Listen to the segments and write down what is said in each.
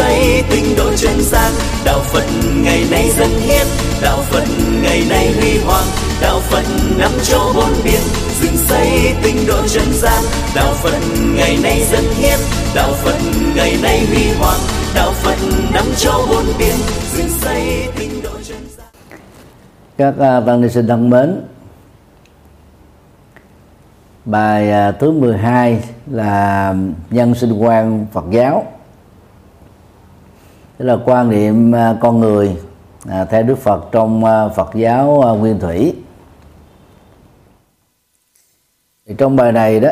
xây tinh độ chân gian đạo phật ngày nay dân hiến. Đạo phật ngày nay huy hoàng. Đạo phật năm châu bốn biển dựng xây tinh độ chân gian đạo phật ngày nay dân hiến. Đạo phật ngày nay huy hoàng. Đạo phật năm châu bốn biển dựng xây tinh độ chân gian các uh, tăng ni sinh thân mến. Bài à, thứ 12 là à, nhân sinh quan Phật giáo tức là quan niệm à, con người à, theo Đức Phật trong à, Phật giáo à, Nguyên Thủy. Thì trong bài này đó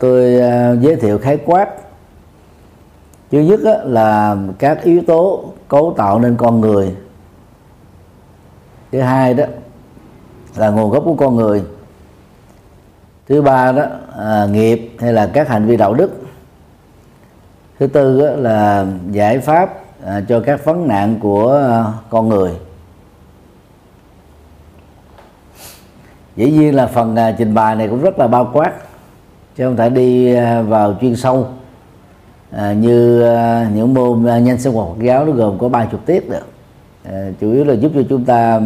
tôi giới thiệu khái quát. Thứ nhất đó là các yếu tố cấu tạo nên con người. Thứ hai đó là nguồn gốc của con người. Thứ ba đó à, nghiệp hay là các hành vi đạo đức thứ tư là giải pháp à, cho các vấn nạn của à, con người. Dĩ nhiên là phần à, trình bày này cũng rất là bao quát chứ không thể đi vào chuyên sâu à, như à, những môn à, nhân sinh hoạt Phật giáo nó gồm có ba chục tiết được à, chủ yếu là giúp cho chúng ta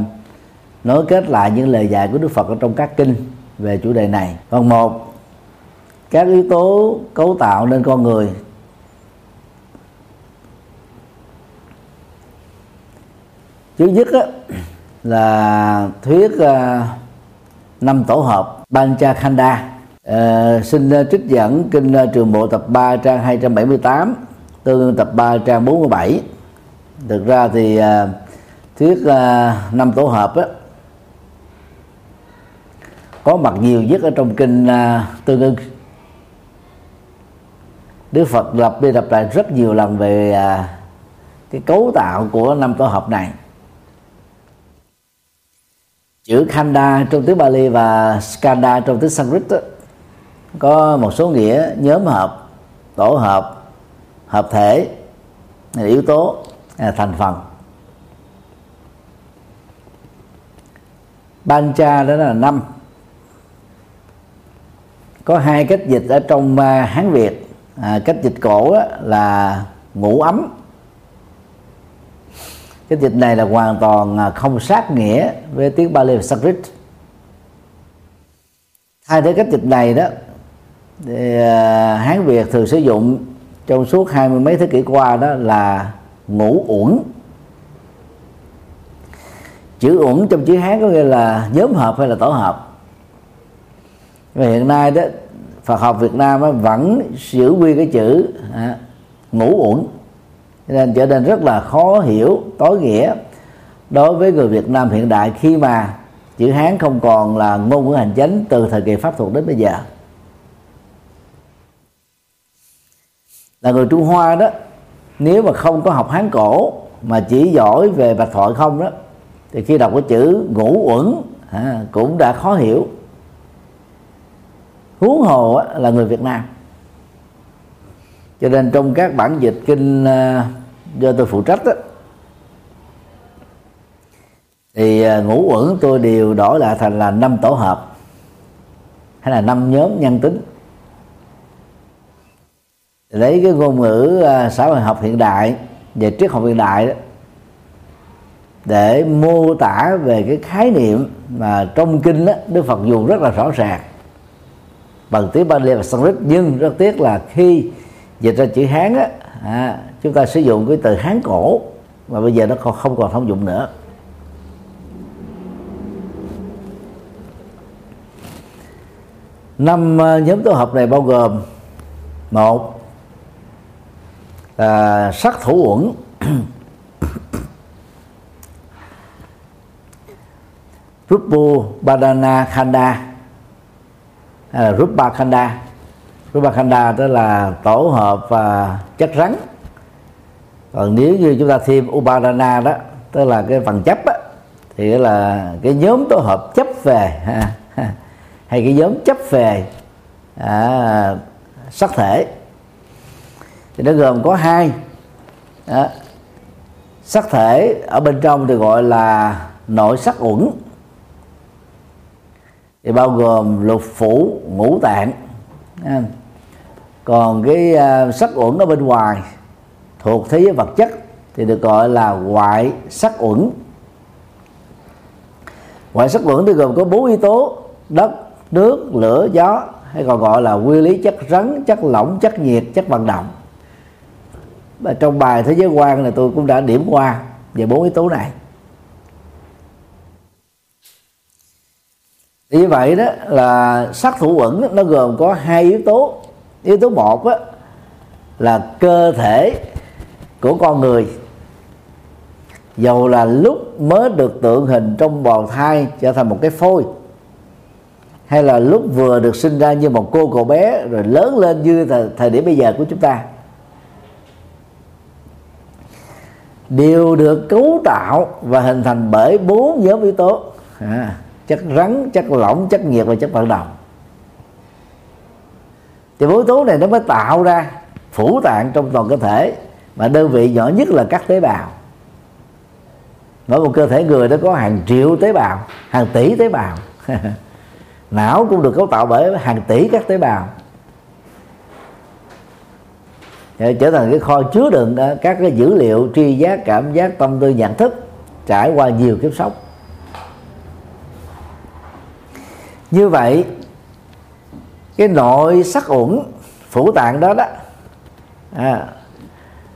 nối kết lại những lời dạy của Đức Phật ở trong các kinh về chủ đề này. Phần một các yếu tố cấu tạo nên con người. Thứ nhất á, là thuyết uh, năm tổ hợp Bancha Khanda. Uh, xin uh, trích dẫn kinh uh, trường bộ tập 3 trang 278 tương tập 3 trang 47 thực ra thì uh, thuyết uh, năm tổ hợp á, có mặt nhiều nhất ở trong kinh uh, tương ưng. Đức Phật lập đi lập lại rất nhiều lần về uh, cái cấu tạo của năm tổ hợp này chữ Khanda trong tiếng Bali và Skanda trong tiếng Sanskrit đó, có một số nghĩa nhóm hợp tổ hợp hợp thể yếu tố à, thành phần. Bancha đó là năm. Có hai cách dịch ở trong à, hán việt. À, cách dịch cổ là ngủ ấm cái dịch này là hoàn toàn à, không sát nghĩa với tiếng Bali và Sanskrit. Thay thế cách dịch này đó thì à, hán việt thường sử dụng trong suốt hai mươi mấy thế kỷ qua đó là ngủ uẩn. Chữ uẩn trong chữ hán có nghĩa là nhóm hợp hay là tổ hợp. Và hiện nay đó Phật học Việt Nam vẫn giữ nguyên cái chữ à, ngũ uẩn nên trở nên rất là khó hiểu tối nghĩa đối với người Việt Nam hiện đại khi mà chữ Hán không còn là ngôn ngữ hành chính từ thời kỳ pháp thuộc đến bây giờ. Là người Trung Hoa đó nếu mà không có học Hán cổ mà chỉ giỏi về bạch thoại không đó thì khi đọc cái chữ ngũ uẩn à, cũng đã khó hiểu. Huống hồ là người Việt Nam cho nên trong các bản dịch kinh ờ, do tôi phụ trách đó, thì ờ, ngũ uẩn tôi đều đổi lại thành là năm tổ hợp hay là năm nhóm nhân tính. Lấy cái ngôn ngữ ờ, xã hội học hiện đại về triết học hiện đại đó để mô tả về cái khái niệm mà trong kinh đó, Đức Phật dùng rất là rõ ràng. Bằng tiếng Bali và Sanskrit nhưng rất tiếc là khi dịch ra chữ Hán á, à, chúng ta sử dụng cái từ Hán cổ mà bây giờ nó không còn thông dụng nữa. Năm à, nhóm tổ hợp này bao gồm một là sắc thủ uẩn. Rupu Badana Khanda à, Rupa Khanda. Rupa Khanda đó là tổ hợp và chất rắn. Còn nếu như chúng ta thêm Upadana đó tức là cái phần chấp á, thì là cái nhóm tổ hợp chấp về ha, hay cái nhóm chấp về à, sắc thể. Thì nó gồm có hai đó. sắc thể ở bên trong thì gọi là nội sắc uẩn. Thì bao gồm lục phủ ngũ tạng còn cái uh, sắc uẩn ở bên ngoài thuộc thế giới vật chất thì được gọi là ngoại sắc uẩn. Ngoại sắc uẩn thì gồm có bốn yếu tố đất nước lửa gió hay còn gọi là nguyên lý chất rắn chất lỏng chất nhiệt chất vận động. Và trong bài thế giới quan là tôi cũng đã điểm qua về bốn yếu tố này. Như vậy đó là sắc thủ uẩn nó gồm có hai yếu tố yếu tố một á, là cơ thể của con người. Dầu là lúc mới được tượng hình trong bào thai trở thành một cái phôi hay là lúc vừa được sinh ra như một cô cậu bé rồi lớn lên như thời, thời điểm bây giờ của chúng ta đều được cấu tạo và hình thành bởi bốn nhóm yếu tố. À, chất rắn chất lỏng chất nhiệt và chất vận động thì yếu tố này nó mới tạo ra phủ tạng trong toàn cơ thể. Mà đơn vị nhỏ nhất là các tế bào. Mỗi một cơ thể người nó có hàng triệu tế bào, hàng tỷ tế bào. Não cũng được cấu tạo bởi hàng tỷ các tế bào. Để trở thành cái kho chứa đựng ờ, các cái dữ liệu tri giác, cảm giác, tâm tư, nhận thức trải qua nhiều kiếp sống. Như vậy cái nội sắc uẩn phủ tạng đó đó. À,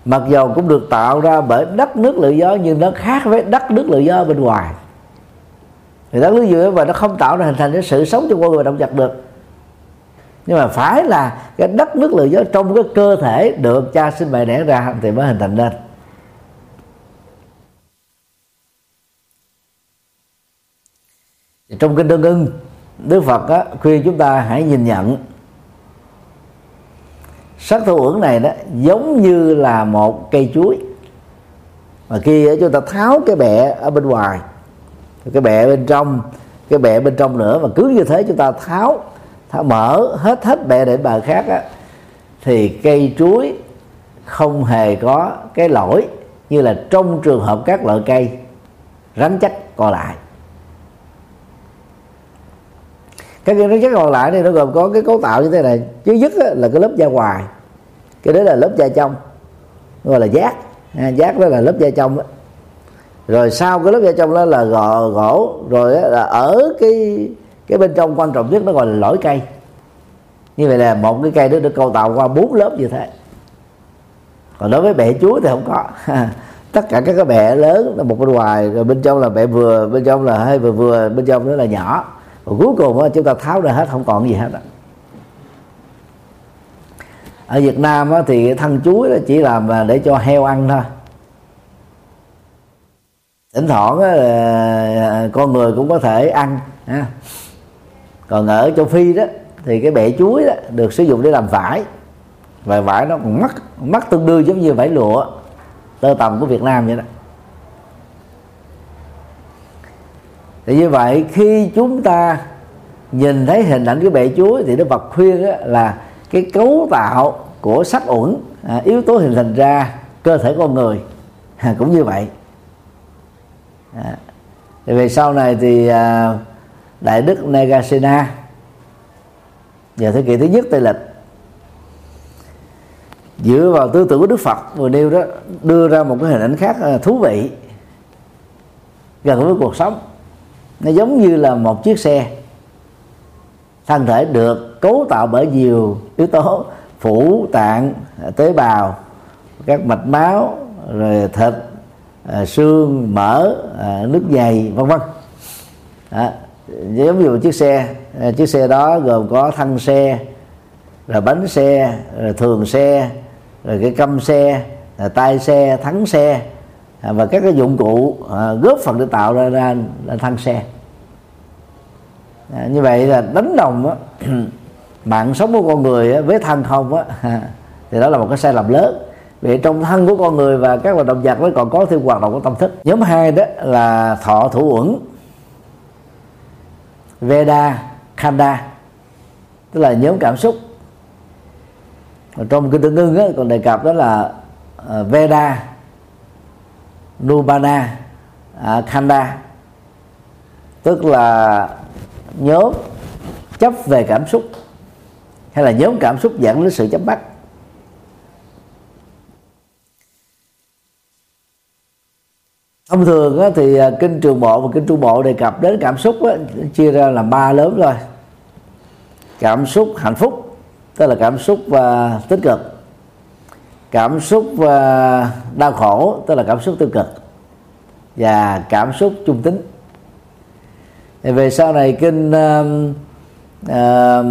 mặc dầu cũng được tạo ra bởi đất nước lửa gió nhưng nó khác với đất nước lửa gió bên ngoài. Thì đất nước dưới và nó không tạo ra hình thành cái sự sống cho con người động vật được. Nhưng mà phải là cái đất nước lửa gió trong cái cơ thể được cha sinh mẹ đẻ ra thì mới hình thành nên. Trong kinh tương ưng đức phật á, khuyên chúng ta hãy nhìn nhận. Sắc thủ uẩn này đó giống như là một cây chuối. Mà khi chúng ta tháo cái bẹ ở bên ngoài cái bẹ bên trong cái bẹ bên trong nữa mà cứ như thế chúng ta tháo tháo mở hết hết bẹ để bờ khác á, thì cây chuối không hề có cái lỗi như là trong trường hợp các loại cây rắn chắc còn lại. Các cái rắn còn lại thì nó gồm có cái cấu tạo như thế này. Chứ nhất là cái lớp da ngoài. Cái đấy là lớp da trong. Gọi là giác. À, giác đó là lớp da trong đó. rồi sau cái lớp da trong đó là gò, gỗ. Rồi là ở cái cái bên trong quan trọng nhất nó gọi là lõi cây. Như vậy là một cái cây đó được cấu tạo qua bốn lớp như thế. Còn đối với bẹ chuối thì không có. Tất cả các cái bẹ lớn là một bên ngoài, rồi bên trong là bẹ vừa, bên trong là hơi vừa vừa, bên trong nữa là nhỏ và cuối cùng chúng ta tháo ra hết, không còn gì hết đó ở Việt Nam thì thân chuối đó chỉ làm để cho heo ăn thôi. Thỉnh thoảng à, con người cũng có thể ăn còn ở châu Phi đó, thì cái bẹ chuối đó được sử dụng để làm vải. Và vải nó còn mắc mắc tương đương giống như vải lụa, tơ tầm của Việt Nam vậy đó. Thì như vậy khi chúng ta nhìn thấy hình ảnh cái bẹ chuối thì nó Phật khuyên là cái cấu tạo của sắc uẩn à, yếu tố hình thành ra cơ thể con người. À, cũng như vậy. À, thì về sau này thì à, đại đức Nagasena vào thế kỷ thứ nhất tây lịch dựa vào tư tưởng của đức phật vừa nêu đó đưa ra một cái hình ảnh khác à, thú vị gần với cuộc sống nó giống như là một chiếc xe. Thân thể được cấu tạo bởi nhiều yếu tố phủ tạng tế bào các mạch máu rồi thịt à, xương mỡ à, nước dày vân vân. À, giống như một chiếc xe. À, chiếc xe đó gồm có thân xe rồi bánh xe rồi thường xe rồi cái câm xe rồi tay xe thắng xe. À, và các cái dụng cụ à, góp phần để tạo ra ra, ra thân xe. À, như vậy là đánh đồng á, mạng sống của con người với thân không á thì đó là một cái sai lầm lớn. Vì trong thân của con người và các hoạt động vật nó còn có thêm hoạt động của tâm thức. Nhóm hai đó là thọ thủ uẩn Veda Khanda tức là nhóm cảm xúc. Trong kinh tương ngưng còn đề cập đó là à, Veda Nubana à, Khanda. Tức là nhóm chấp về cảm xúc hay là nhóm cảm xúc dẫn đến sự chấp bắt thông thường thì à, kinh trường bộ và kinh trung bộ đề cập đến cảm xúc chia ra là ba lớn rồi, cảm xúc hạnh phúc tức là cảm xúc và tích cực cảm xúc và đau khổ tức là cảm xúc tiêu cực và cảm xúc trung tính. Thì về sau này kinh uh, uh,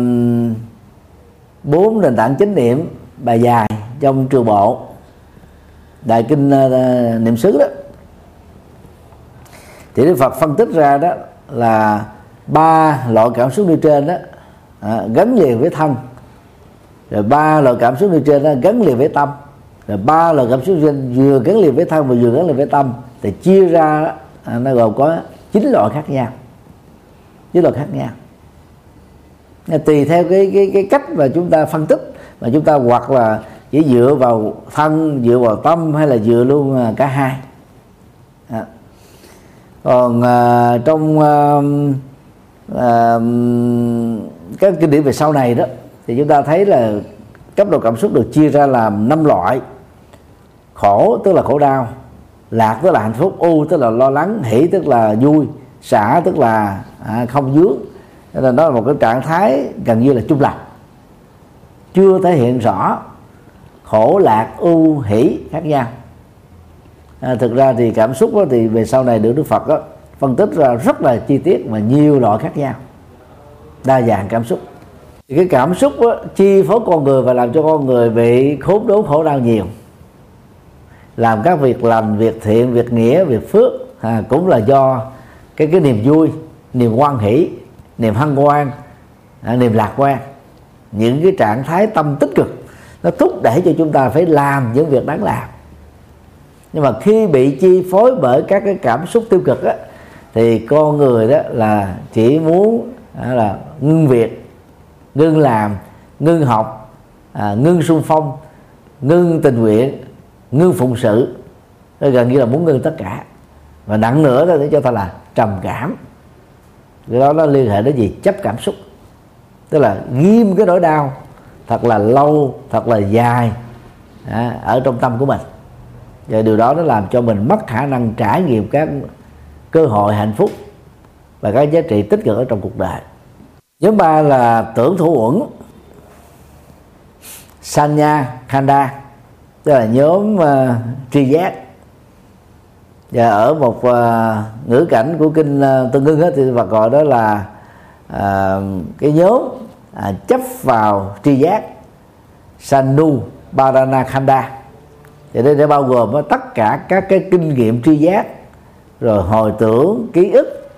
bốn nền tảng chánh niệm bài dài trong trường bộ đại kinh uh, niệm xứ đó. Thì đức phật phân tích ra đó là ba loại cảm xúc như trên đó à, gắn liền với thân. Rồi ba loại cảm xúc như trên đó gắn liền với tâm rồi ba loại cảm xúc trên vừa gắn liền với thân và vừa gắn liền với tâm. Thì chia ra à, nó gồm có chín loại khác nhau. Chín loại khác nhau. Tùy theo cái cái cái cách mà chúng ta phân tích mà chúng ta hoặc là chỉ dựa vào thân dựa vào tâm hay là dựa luôn à, cả hai. À. còn à, trong à, à, các kinh điển về sau này đó thì chúng ta thấy là cấp độ cảm xúc được chia ra làm năm loại khổ tức là khổ đau lạc tức là hạnh phúc u tức là lo lắng hỷ tức là vui xả tức là à, không dướng. Nên là đó là một cái trạng thái gần như là trung lập. Chưa thể hiện rõ khổ lạc ưu hỷ khác nhau. À, thực ra thì cảm xúc đó, thì về sau này được đức phật đó, phân tích ra rất là chi tiết và nhiều loại khác nhau. Đa dạng cảm xúc. Thì cái cảm xúc đó, chi phối con người và làm cho con người bị khốn đốn khổ đau nhiều làm các việc lành việc thiện việc nghĩa việc phước. À, cũng là do cái cái niềm vui niềm quan hỷ niềm hân hoan à, niềm lạc quan. Những cái trạng thái tâm tích cực nó thúc đẩy cho chúng ta phải làm những việc đáng làm. Nhưng mà khi bị chi phối bởi các cái cảm xúc tiêu cực á, thì con người đó là chỉ muốn à, là ngưng việc ngưng làm ngưng học à, ngưng sung phong ngưng tình nguyện ngưng phụng sự. Gần như là muốn ngưng tất cả. Và nặng nữa đó để cho ta là trầm cảm. Cái đó nó liên hệ đến gì? Chấp cảm xúc. Tức là ghim cái nỗi đau thật là lâu thật là dài à, ở trong tâm của mình. Và điều đó nó làm cho mình mất khả năng trải nghiệm các cơ hội hạnh phúc và các giá trị tích cực ở trong cuộc đời. Nhóm ba là tưởng thủ uẩn. Sanya khanda tức là nhóm ờ, uh, tri giác và ở một uh, ngữ cảnh của kinh uh, tương ngưng thì Phật gọi đó là uh, cái nhóm uh, chấp vào tri giác sanu barana khanda thì đây để bao gồm uh, tất cả các cái kinh nghiệm tri giác rồi hồi tưởng ký ức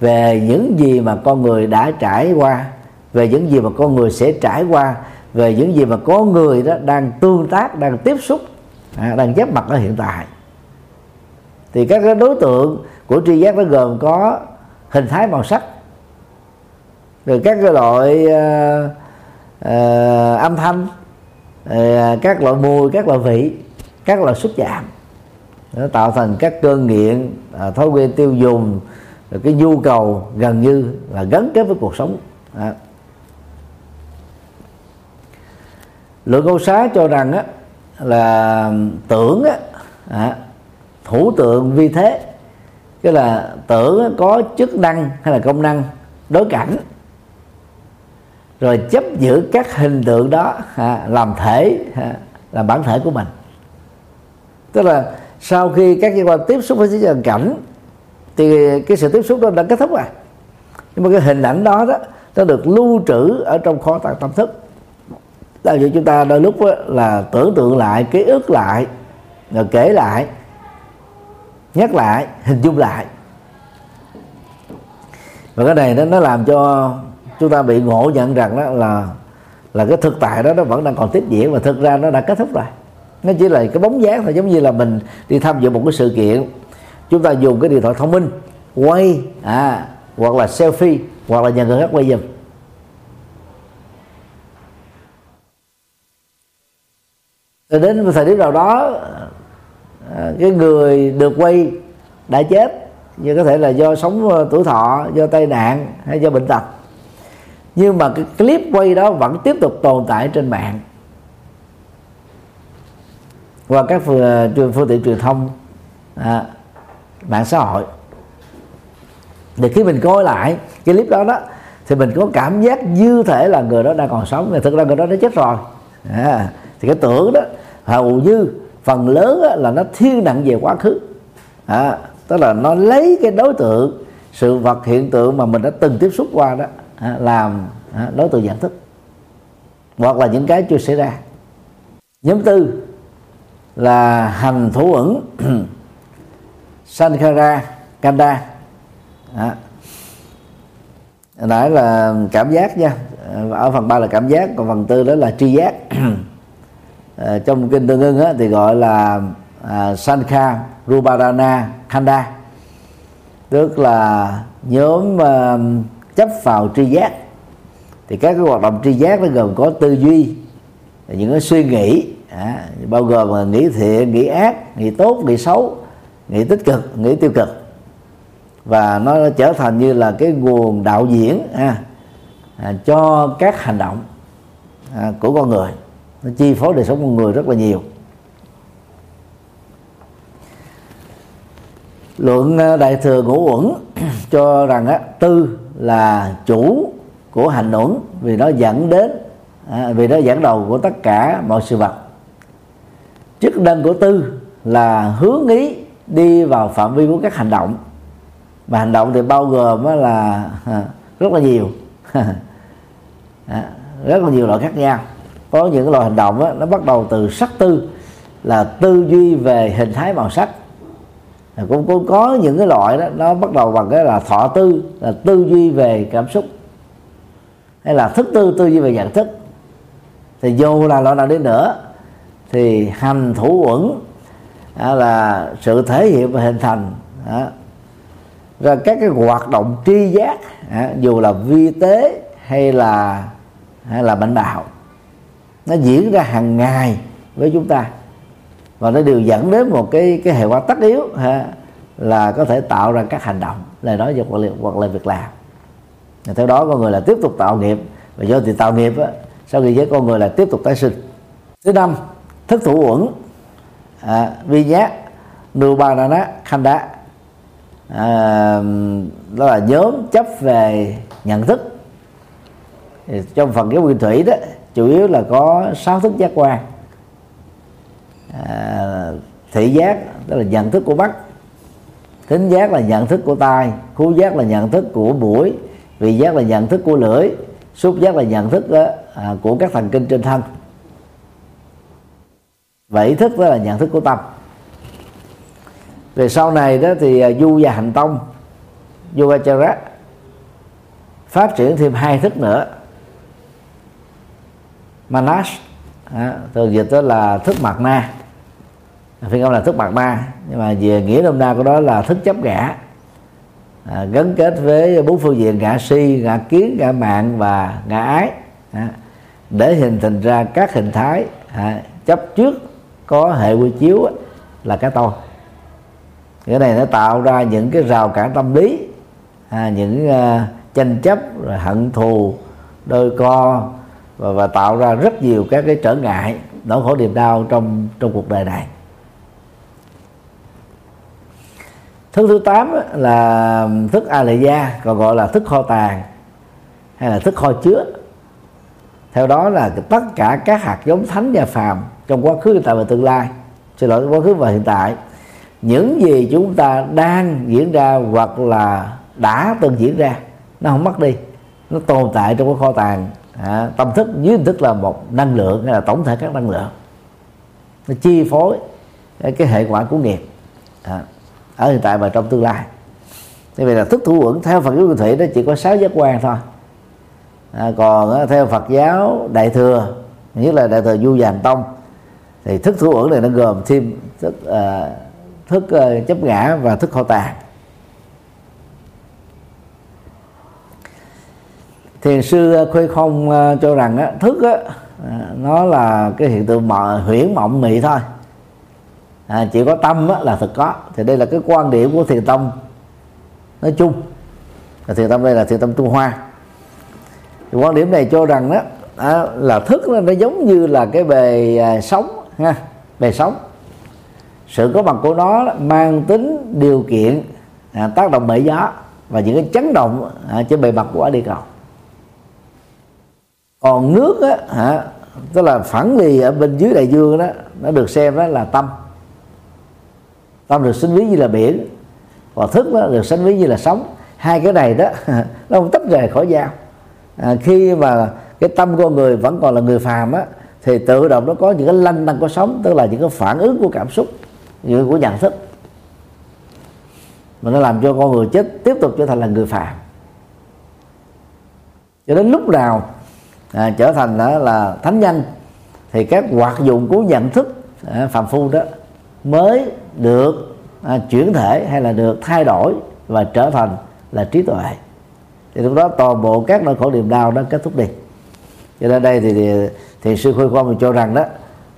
về những gì mà con người đã trải qua về những gì mà con người sẽ trải qua về những gì mà có người đó đang tương tác đang tiếp xúc à, đang giáp mặt ở hiện tại. Thì các cái đối tượng của tri giác nó gồm có hình thái màu sắc rồi các cái loại uh, uh, âm thanh uh, các loại mùi các loại vị các loại xúc chạm. Nó tạo thành các cơn nghiện uh, thói quen tiêu dùng rồi cái nhu cầu gần như là gắn kết với cuộc sống. À. lượng câu xá cho rằng á, là tưởng á, à, thủ tượng vi thế. Cái là tưởng có chức năng hay là công năng đối cảnh. Rồi chấp giữ các hình tượng đó à, làm thể à, làm bản thể của mình. Tức là sau khi các cơ quan tiếp xúc với thế cảnh thì cái sự tiếp xúc đó đã kết thúc rồi. Nhưng mà cái hình ảnh đó đó nó được lưu trữ ở trong kho tàng tâm thức làm cho chúng ta đôi lúc là tưởng tượng lại, ký ức lại rồi kể lại, nhắc lại, hình dung lại. Và cái này nó nó làm cho chúng ta bị ngộ nhận rằng đó là là cái thực tại đó, nó vẫn đang còn tiếp diễn và thực ra nó đã kết thúc rồi. Nó chỉ là cái bóng dáng thôi, giống như là mình đi tham dự một cái sự kiện, chúng ta dùng cái điện thoại thông minh, quay à hoặc là selfie, hoặc là nhờ người khác quay giùm. Rồi đến thời điểm nào đó à, cái người được quay đã chết như có thể là do sống ờ, tuổi thọ do tai nạn hay do bệnh tật. Nhưng mà cái clip quay đó vẫn tiếp tục tồn tại trên mạng. Qua các phương, ờ, phương tiện truyền thông à, mạng xã hội. Để khi mình coi lại cái clip đó đó thì mình có cảm giác như thể là người đó đang còn sống mà thực ra người đó đã chết rồi. À, thì cái tưởng đó hầu như phần lớn là nó thiên nặng về quá khứ. À, tức là nó lấy cái đối tượng sự vật hiện tượng mà mình đã từng tiếp xúc qua đó à, làm à, đối tượng nhận thức. Hoặc là những cái chưa xảy ra. Nhóm tư là hành thủ ẩn Sankara Kanda. À. nãy là cảm giác nha. Ở phần ba là cảm giác còn phần tư đó là tri giác. à, trong kinh tương ưng á, thì gọi là à, Sankha Rubarana Khanda. Tức là nhóm à, chấp vào tri giác. Thì các cái hoạt động tri giác nó gồm có tư duy những cái suy nghĩ à, bao gồm là nghĩ thiện nghĩ ác nghĩ tốt nghĩ xấu nghĩ tích cực nghĩ tiêu cực. Và nó trở thành như là cái nguồn đạo diễn à, à, cho các hành động à, của con người nó chi phối đời sống con người rất là nhiều. Luận à, đại thừa ngũ uẩn cho rằng á, tư là chủ của hành uẩn vì nó dẫn đến à, vì nó dẫn đầu của tất cả mọi sự vật. Chức năng của tư là hướng ý đi vào phạm vi của các hành động. Mà hành động thì bao gồm là à, rất là nhiều. Rất là nhiều loại khác nhau có những loại hành động đó, nó bắt đầu từ sắc tư là tư duy về hình thái màu sắc. Cũng, cũng có những cái loại đó nó bắt đầu bằng cái là thọ tư là tư duy về cảm xúc. Hay là thức tư tư duy về nhận thức. Thì dù là loại nào đi nữa thì hành thủ uẩn là sự thể hiện và hình thành đó. rồi các cái hoạt động tri giác dù là vi tế hay là hay là bệnh bạo nó diễn ra hàng ngày với chúng ta. Và nó đều dẫn đến một cái cái hệ quả tất yếu ha, là có thể tạo ra các hành động. Lời nói hoặc là, hoặc là việc làm. Và theo đó con người là tiếp tục tạo nghiệp. Và do thì tạo nghiệp á, sau khi với con người là tiếp tục tái sinh. Thứ năm thức thủ uẩn. À, vi nhát nubanana khanda à, đó là nhóm chấp về nhận thức. Thì trong phần cái nguyên thủy đó chủ yếu là có sáu thức giác quan. À, thị giác tức là nhận thức của mắt. Tính giác là nhận thức của tai. Khứu giác là nhận thức của mũi. Vị giác là nhận thức của lưỡi. Xúc giác là nhận thức đó, à, của các thần kinh trên thân. Và ý thức đó là nhận thức của tâm. Về sau này đó thì à, du và hành tông yogachara phát triển thêm hai thức nữa manas à, thường dịch đó là thức mặt na. Phiên âm là thức mặt na. Nhưng mà về nghĩa nôm na của đó là thức chấp ngã à, gắn kết với bốn phương diện ngã si ngã kiến ngã mạng và ngã ái. À, để hình thành ra các hình thái à, chấp trước có hệ quy chiếu là cái tôi. Cái này nó tạo ra những cái rào cản tâm lý à, những uh, tranh chấp rồi hận thù đôi co và, và tạo ra rất nhiều các cái trở ngại nỗi khổ niềm đau trong trong cuộc đời này. Thức thứ tám là thức a lệ gia còn gọi là thức kho tàng hay là thức kho chứa. Theo đó là tất cả các hạt giống thánh và phàm trong quá khứ hiện tại và tương lai. Xin lỗi quá khứ và hiện tại. Những gì chúng ta đang diễn ra hoặc là đã từng diễn ra nó không mất đi nó tồn tại trong cái kho tàng à, tâm thức dưới hình thức là một năng lượng hay là tổng thể các năng lượng. Nó chi phối cái, hệ quả của nghiệp. À, ở hiện tại và trong tương lai. Thế vậy là thức thủ uẩn theo Phật giáo Nguyên Thủy nó chỉ có sáu giác quan thôi. À, còn theo Phật giáo Đại thừa nhất là Đại thừa Du vàng Tông thì thức thủ uẩn này nó gồm thêm thức uh, thức uh, chấp ngã và thức kho tàng thiền sư ờ, khuê không ờ, cho rằng á, thức á, nó là cái hiện tượng mờ huyễn mộng mị thôi. À, chỉ có tâm á, là thực có. Thì đây là cái quan điểm của thiền tông. Nói chung thiền tông đây là thiền tông trung hoa. Thì quan điểm này cho rằng đó à, là thức nó, nó giống như là cái bề à, sống ha bề sống. Sự có mặt của nó mang tính điều kiện à, tác động bởi gió và những cái chấn động à, trên bề mặt của địa cầu còn nước á hả, tức là phản lì ở bên dưới đại dương đó nó được xem đó là tâm. Tâm được sinh ví như là biển còn thức đó được sinh ví như là sống. Hai cái này đó nó không tách rời khỏi nhau. À, khi mà cái tâm con người vẫn còn là người phàm á thì tự động nó có những cái lanh đang có sống tức là những cái phản ứng của cảm xúc những của nhận thức. Mà nó làm cho con người chết tiếp tục trở thành là người phàm. Cho đến lúc nào à, trở thành đó là thánh nhân thì các hoạt dụng của nhận thức à, phàm phu đó mới được à, chuyển thể hay là được thay đổi và trở thành là trí tuệ. Thì lúc đó toàn bộ các nỗi khổ niềm đau đó kết thúc đi. Cho nên đây thì thì, thì sư khôi khoa mình cho rằng đó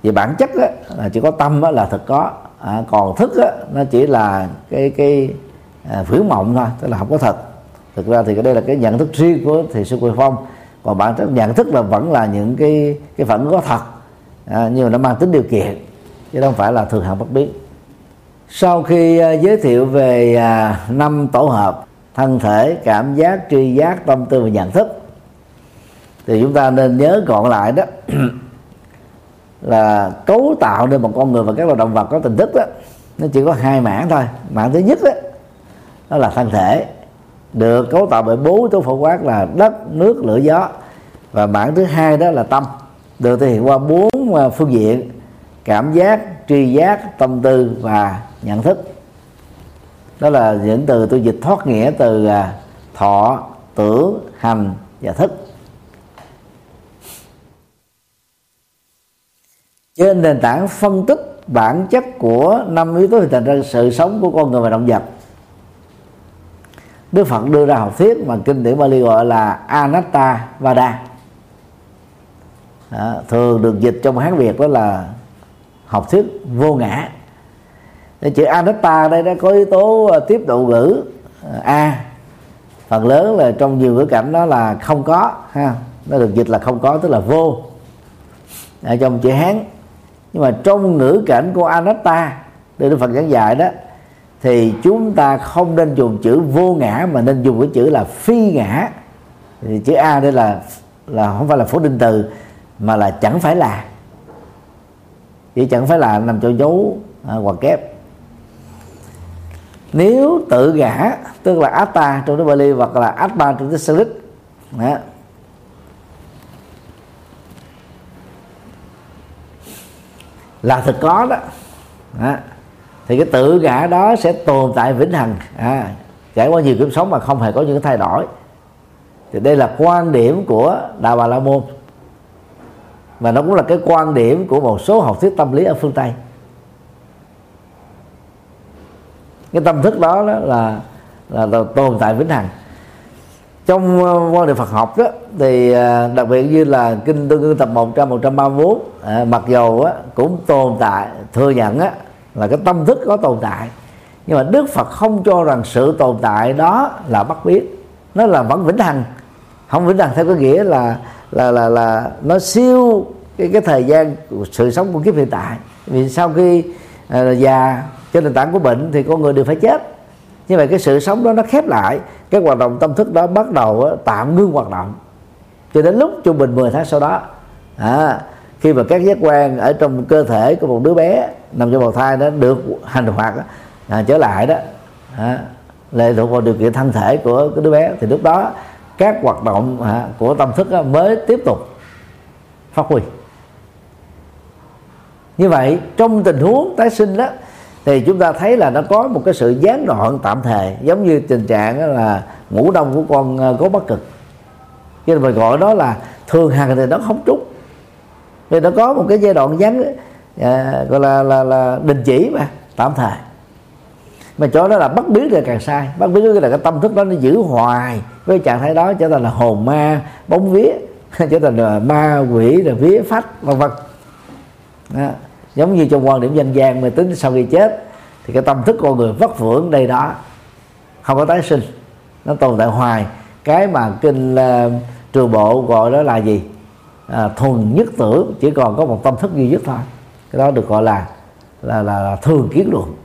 về bản chất đó, là chỉ có tâm đó là thật có à, còn thức đó, nó chỉ là cái cái à, phiểu mộng thôi tức là không có thật. Thực ra thì cái đây là cái nhận thức riêng của thầy sư quỳ phong còn bản chất nhận thức là vẫn là những cái cái phản ứng có thật. À, nhưng mà nó mang tính điều kiện chứ không phải là thường hạng bất biến. Sau khi uh, giới thiệu về uh, năm tổ hợp thân thể cảm giác tri giác tâm tư và nhận thức thì chúng ta nên nhớ gọn lại đó là cấu tạo nên một con người và các loài động vật có tình thức đó nó chỉ có hai mảng thôi. Mảng thứ nhất đó, đó là thân thể được, cấu tạo bởi bốn tố phổ quát là đất, nước, lửa, gió. Và bản thứ hai đó là tâm. Được thể hiện qua bốn à, phương diện cảm giác, tri giác, tâm tư và nhận thức. Đó là những từ tôi dịch thoát nghĩa từ à, thọ, tưởng, hành và thức. Trên nền tảng phân tích bản chất của năm yếu tố hình thành ra sự sống của con người và động vật Đức Phật đưa ra học thuyết mà kinh điển Bali gọi là Anatta Vada. Đó, thường được dịch trong hán Việt đó là học thuyết vô ngã. Cái chữ anatta đây nó có yếu tố à, tiếp độ ngữ à, a. Phần lớn là trong nhiều ngữ cảnh đó là không có ha. Nó được dịch là không có tức là vô. Ở trong chữ hán. Nhưng mà trong ngữ cảnh của anatta đây đức phật giảng dạy đó thì chúng ta không nên dùng chữ vô ngã mà nên dùng cái chữ là phi ngã thì chữ a đây là là không phải là phổ định từ mà là chẳng phải là chỉ chẳng phải là nằm chỗ dấu à, hoặc kép nếu tự ngã tức là atta trong tiếng Bali hoặc là atma trong tiếng Sanskrit đó. là thực có đó. đó thì cái tự ngã đó sẽ tồn tại vĩnh hằng. À, trải qua nhiều kiếp sống mà không hề có những cái thay đổi. Thì đây là quan điểm của đạo bà la môn. Và nó cũng là cái quan điểm của một số học thuyết tâm lý ở phương tây. Cái tâm thức đó, đó là, là, là tồn tại vĩnh hằng. Trong uh, quan điểm Phật học đó thì uh, đặc biệt như là kinh tương ương tập 100 134 à, mặc dầu á, cũng tồn tại thừa nhận á, là cái tâm thức có tồn tại. Nhưng mà Đức Phật không cho rằng sự tồn tại đó là bất biến. Nó là vẫn vĩnh hằng. Không vĩnh hằng theo cái nghĩa là là là là nó siêu cái cái thời gian sự sống của kiếp hiện tại. Vì sau khi uh, già trên nền tảng của bệnh thì con người đều phải chết. Như vậy cái sự sống đó nó khép lại. Cái hoạt động tâm thức đó bắt đầu tạm ngưng hoạt động. Cho đến lúc trung bình 10 tháng sau đó à, khi mà các giác quan ở trong cơ thể của một đứa bé nằm trong bào thai nó được hành hoạt à, trở lại đó à, lệ thuộc vào điều kiện thân thể của cái đứa bé thì lúc đó các hoạt động à, của tâm thức mới tiếp tục phát huy. Như vậy trong tình huống tái sinh đó thì chúng ta thấy là nó có một cái sự gián đoạn tạm thời giống như tình trạng là ngủ đông của con à, gấu bắc cực. Cho nên mình gọi đó là thường hằng thì nó không trúng vì nó có một cái giai đoạn gián à, gọi là, là là đình chỉ mà tạm thời. Mà cho đó là bắt biến rồi càng sai bắt biến là cái tâm thức đó nó giữ hoài với trạng thái đó trở thành là hồn ma bóng vía trở thành là ma quỷ rồi vía phách vân vân. Giống như trong quan điểm dân gian mà tính sau khi chết thì cái tâm thức con người vất vưởng đây đó không có tái sinh nó tồn tại hoài. Cái mà kinh uh, trường bộ gọi đó là gì? À, thuần nhất tưởng chỉ còn có một tâm thức duy nhất thôi. Cái đó được gọi là là là, là thường kiến luận.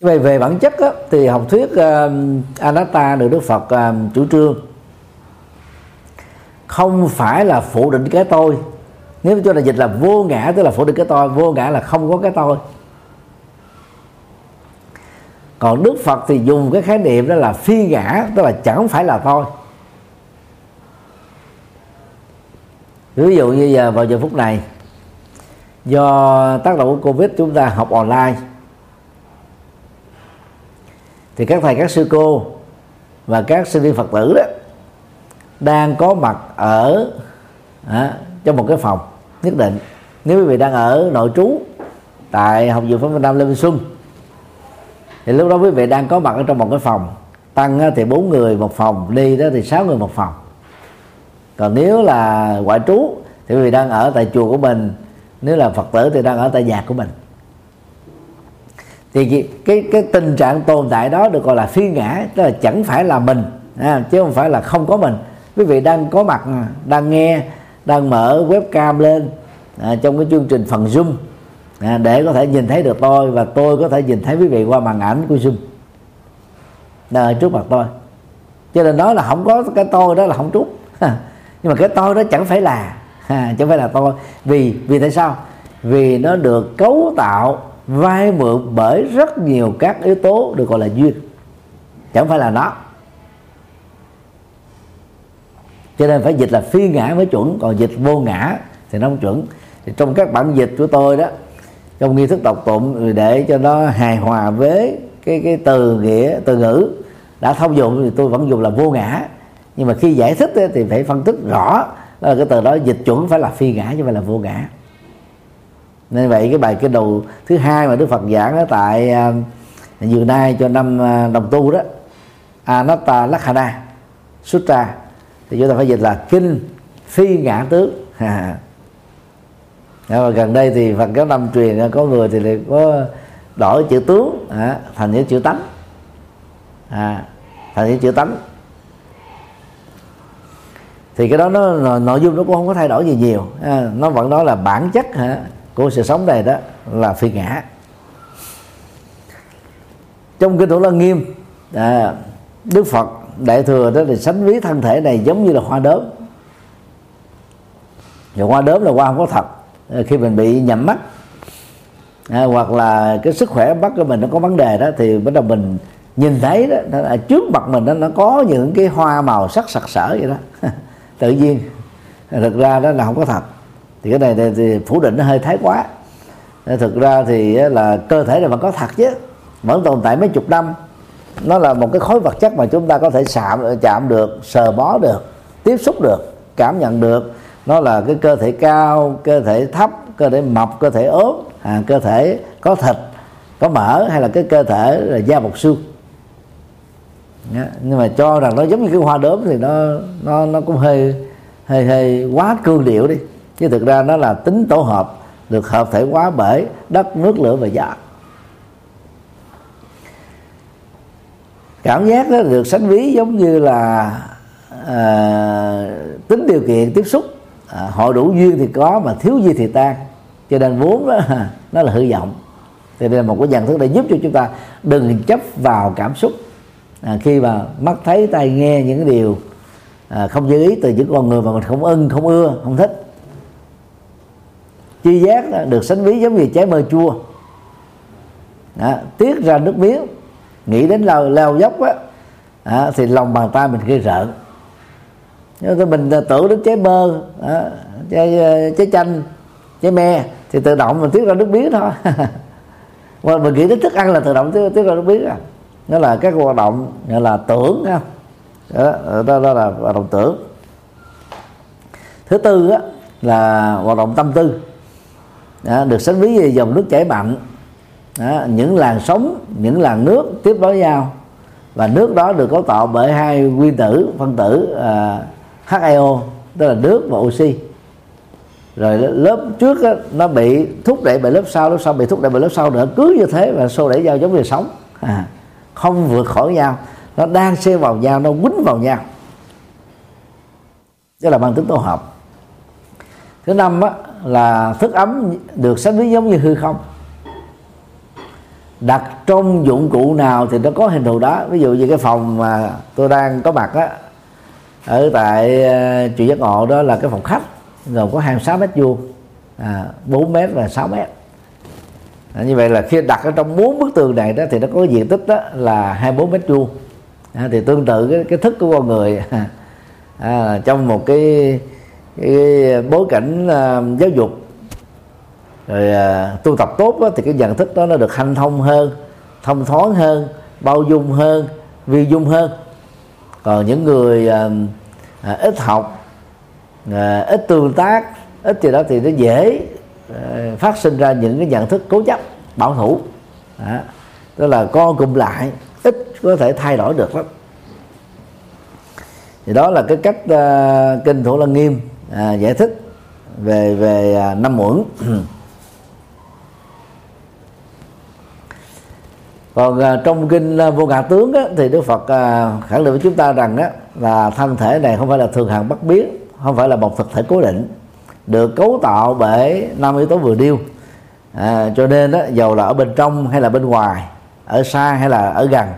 Về về bản chất á, thì học thuyết uh, anatta được đức phật uh, chủ trương. Không phải là phủ định cái tôi. Nếu cho là dịch là vô ngã tức là phủ định cái tôi vô ngã là không có cái tôi. Còn đức phật thì dùng cái khái niệm đó là phi ngã tức là chẳng phải là tôi. Ví dụ như giờ vào giờ phút này do tác động của covid chúng ta học online thì các thầy các sư cô và các sinh viên phật tử đó đang có mặt ở à, trong một cái phòng nhất định. Nếu quý vị đang ở nội trú tại học viện pháp Việt Nam Lê Minh Xuân thì lúc đó quý vị đang có mặt ở trong một cái phòng. Tăng thì bốn người một phòng đi đó thì sáu người một phòng còn nếu là ngoại trú thì quý vị đang ở tại chùa của mình nếu là phật tử thì đang ở tại nhà của mình. Thì cái cái tình trạng tồn tại đó được gọi là phi ngã tức là chẳng phải là mình à, chứ không phải là không có mình. Quý vị đang có mặt à, đang nghe đang mở webcam lên à, trong cái chương trình phần zoom à, để có thể nhìn thấy được tôi và tôi có thể nhìn thấy quý vị qua màn ảnh của zoom. Đang trước mặt tôi. Cho nên nói là không có cái tôi đó là không trúng nhưng mà cái tôi đó chẳng phải là à, chẳng phải là tôi. Vì vì tại sao? Vì nó được cấu tạo vay mượn bởi rất nhiều các yếu tố được gọi là duyên. Chẳng phải là nó. Cho nên phải dịch là phi ngã mới chuẩn. Còn dịch vô ngã thì nó không chuẩn. Thì trong các bản dịch của tôi đó trong nghi thức đọc tụng để cho nó hài hòa với cái cái từ nghĩa từ ngữ đã thông dụng thì tôi vẫn dùng là vô ngã nhưng mà khi giải thích thì phải phân tích rõ là cái từ đó dịch chuẩn phải là phi ngã chứ không phải là vô ngã. Nên vậy cái bài cái đầu thứ hai mà đức phật giảng ở tại à, vừa nay cho năm à, đồng tu đó anatta lakhana sutra thì chúng ta phải dịch là kinh phi ngã tướng à. và gần đây thì phần các năm truyền à, có người thì lại có đổi chữ tướng à, thành những chữ tánh. À, thành những chữ tánh thì cái đó nó nội dung nó cũng không có thay đổi gì nhiều. À, nó vẫn nói là bản chất hả, của sự sống này đó là phi ngã. Trong kinh thủ lăng nghiêm à, đức phật đại thừa đó thì sánh ví thân thể này giống như là hoa đốm. Và hoa đốm là hoa không có thật. À, khi mình bị nhầm mắt à, hoặc là cái sức khỏe mắt của mình nó có vấn đề đó thì bắt đầu mình nhìn thấy đó là trước mặt mình đó, nó có những cái hoa màu sắc sặc sỡ vậy đó. tự nhiên. Thực ra đó là không có thật. Thì cái này thì, thì phủ định nó hơi thái quá. Thực ra thì là cơ thể này vẫn có thật chứ. Vẫn tồn tại mấy chục năm. Nó là một cái khối vật chất mà chúng ta có thể chạm chạm được sờ bó được tiếp xúc được cảm nhận được. Nó là cái cơ thể cao cơ thể thấp cơ thể mập cơ thể ốm à, cơ thể có thịt có mỡ hay là cái cơ thể là da bọc xương nhưng mà cho rằng nó giống như cái hoa đốm thì nó nó nó cũng hơi hơi hơi quá cương điệu đi. Chứ thực ra nó là tính tổ hợp được hợp thể hóa bởi đất nước lửa và gió. Cảm giác đó được sánh ví giống như là à, tính điều kiện tiếp xúc. À, họ đủ duyên thì có mà thiếu duyên thì tan. Cho nên vốn đó nó là hư vọng. Thì đây là một cái nhận thức để giúp cho chúng ta đừng chấp vào cảm xúc à, khi mà mắt thấy tai nghe những cái điều à, không như ý từ những con người mà mình không ưng không ưa không thích. Chi giác đó, được sánh ví giống như trái mơ chua. Đó, tiết ra nước miếng nghĩ đến leo, leo dốc á à, thì lòng bàn tay mình gây rợn. Tôi mình tưởng đến trái bơ à, trái, trái chanh trái me thì tự động mình tiết ra nước miếng thôi. Mà mình nghĩ đến thức ăn là tự động tiết, tiết ra nước miếng à nó là các hoạt động gọi là tưởng ha. Đó, đó, đó là hoạt động tưởng. Thứ tư á, là hoạt động tâm tư. Đó, được sánh ví về dòng nước chảy mạnh. Đó, những làn sóng những làn nước tiếp nối nhau. Và nước đó được cấu tạo bởi hai nguyên tử phân tử à, uh, HIO tức là nước và oxy. Rồi lớp trước á, nó bị thúc đẩy bởi lớp sau lớp sau bị thúc đẩy bởi lớp sau nữa. Cứ như thế và xô đẩy nhau giống như sống à, không vượt khỏi nhau. Nó đang xe vào nhau nó quýnh vào nhau. Đó là bằng tính tổ hợp. Thứ năm á, là thức ấm được sánh với giống như hư không. Đặt trong dụng cụ nào thì nó có hình thù đó. Ví dụ như cái phòng mà tôi đang có mặt á ở tại ờ, chùa giác ngộ đó là cái phòng khách gồm có 26 mét vuông à, 4 mét và 6 mét à, như vậy là khi đặt ở trong bốn bức tường này đó thì nó có diện tích đó là 24 mét vuông. À, thì tương tự cái, cái thức của con người. À, trong một cái, cái bối cảnh à, giáo dục rồi à, tu tập tốt đó, thì cái nhận thức đó nó được hanh thông hơn thông thoáng hơn bao dung hơn vi dung hơn. Còn những người à, à, ít học à, ít tương tác ít gì đó thì nó dễ Ờ, phát sinh ra những cái nhận thức cố chấp bảo thủ. Đó. tức là co cùng lại ít có thể thay đổi được lắm. Thì đó là cái cách uh, kinh thủ lăng nghiêm uh, giải thích về về uh, năm muỗng. Còn uh, trong kinh uh, vô ngã tướng á, thì đức phật uh, khẳng định với chúng ta rằng á, là thân thể này không phải là thường hằng bất biến không phải là một thực thể cố định được cấu tạo bởi năm yếu tố vừa điêu à, cho nên đó, dầu là ở bên trong hay là bên ngoài ở xa hay là ở gần.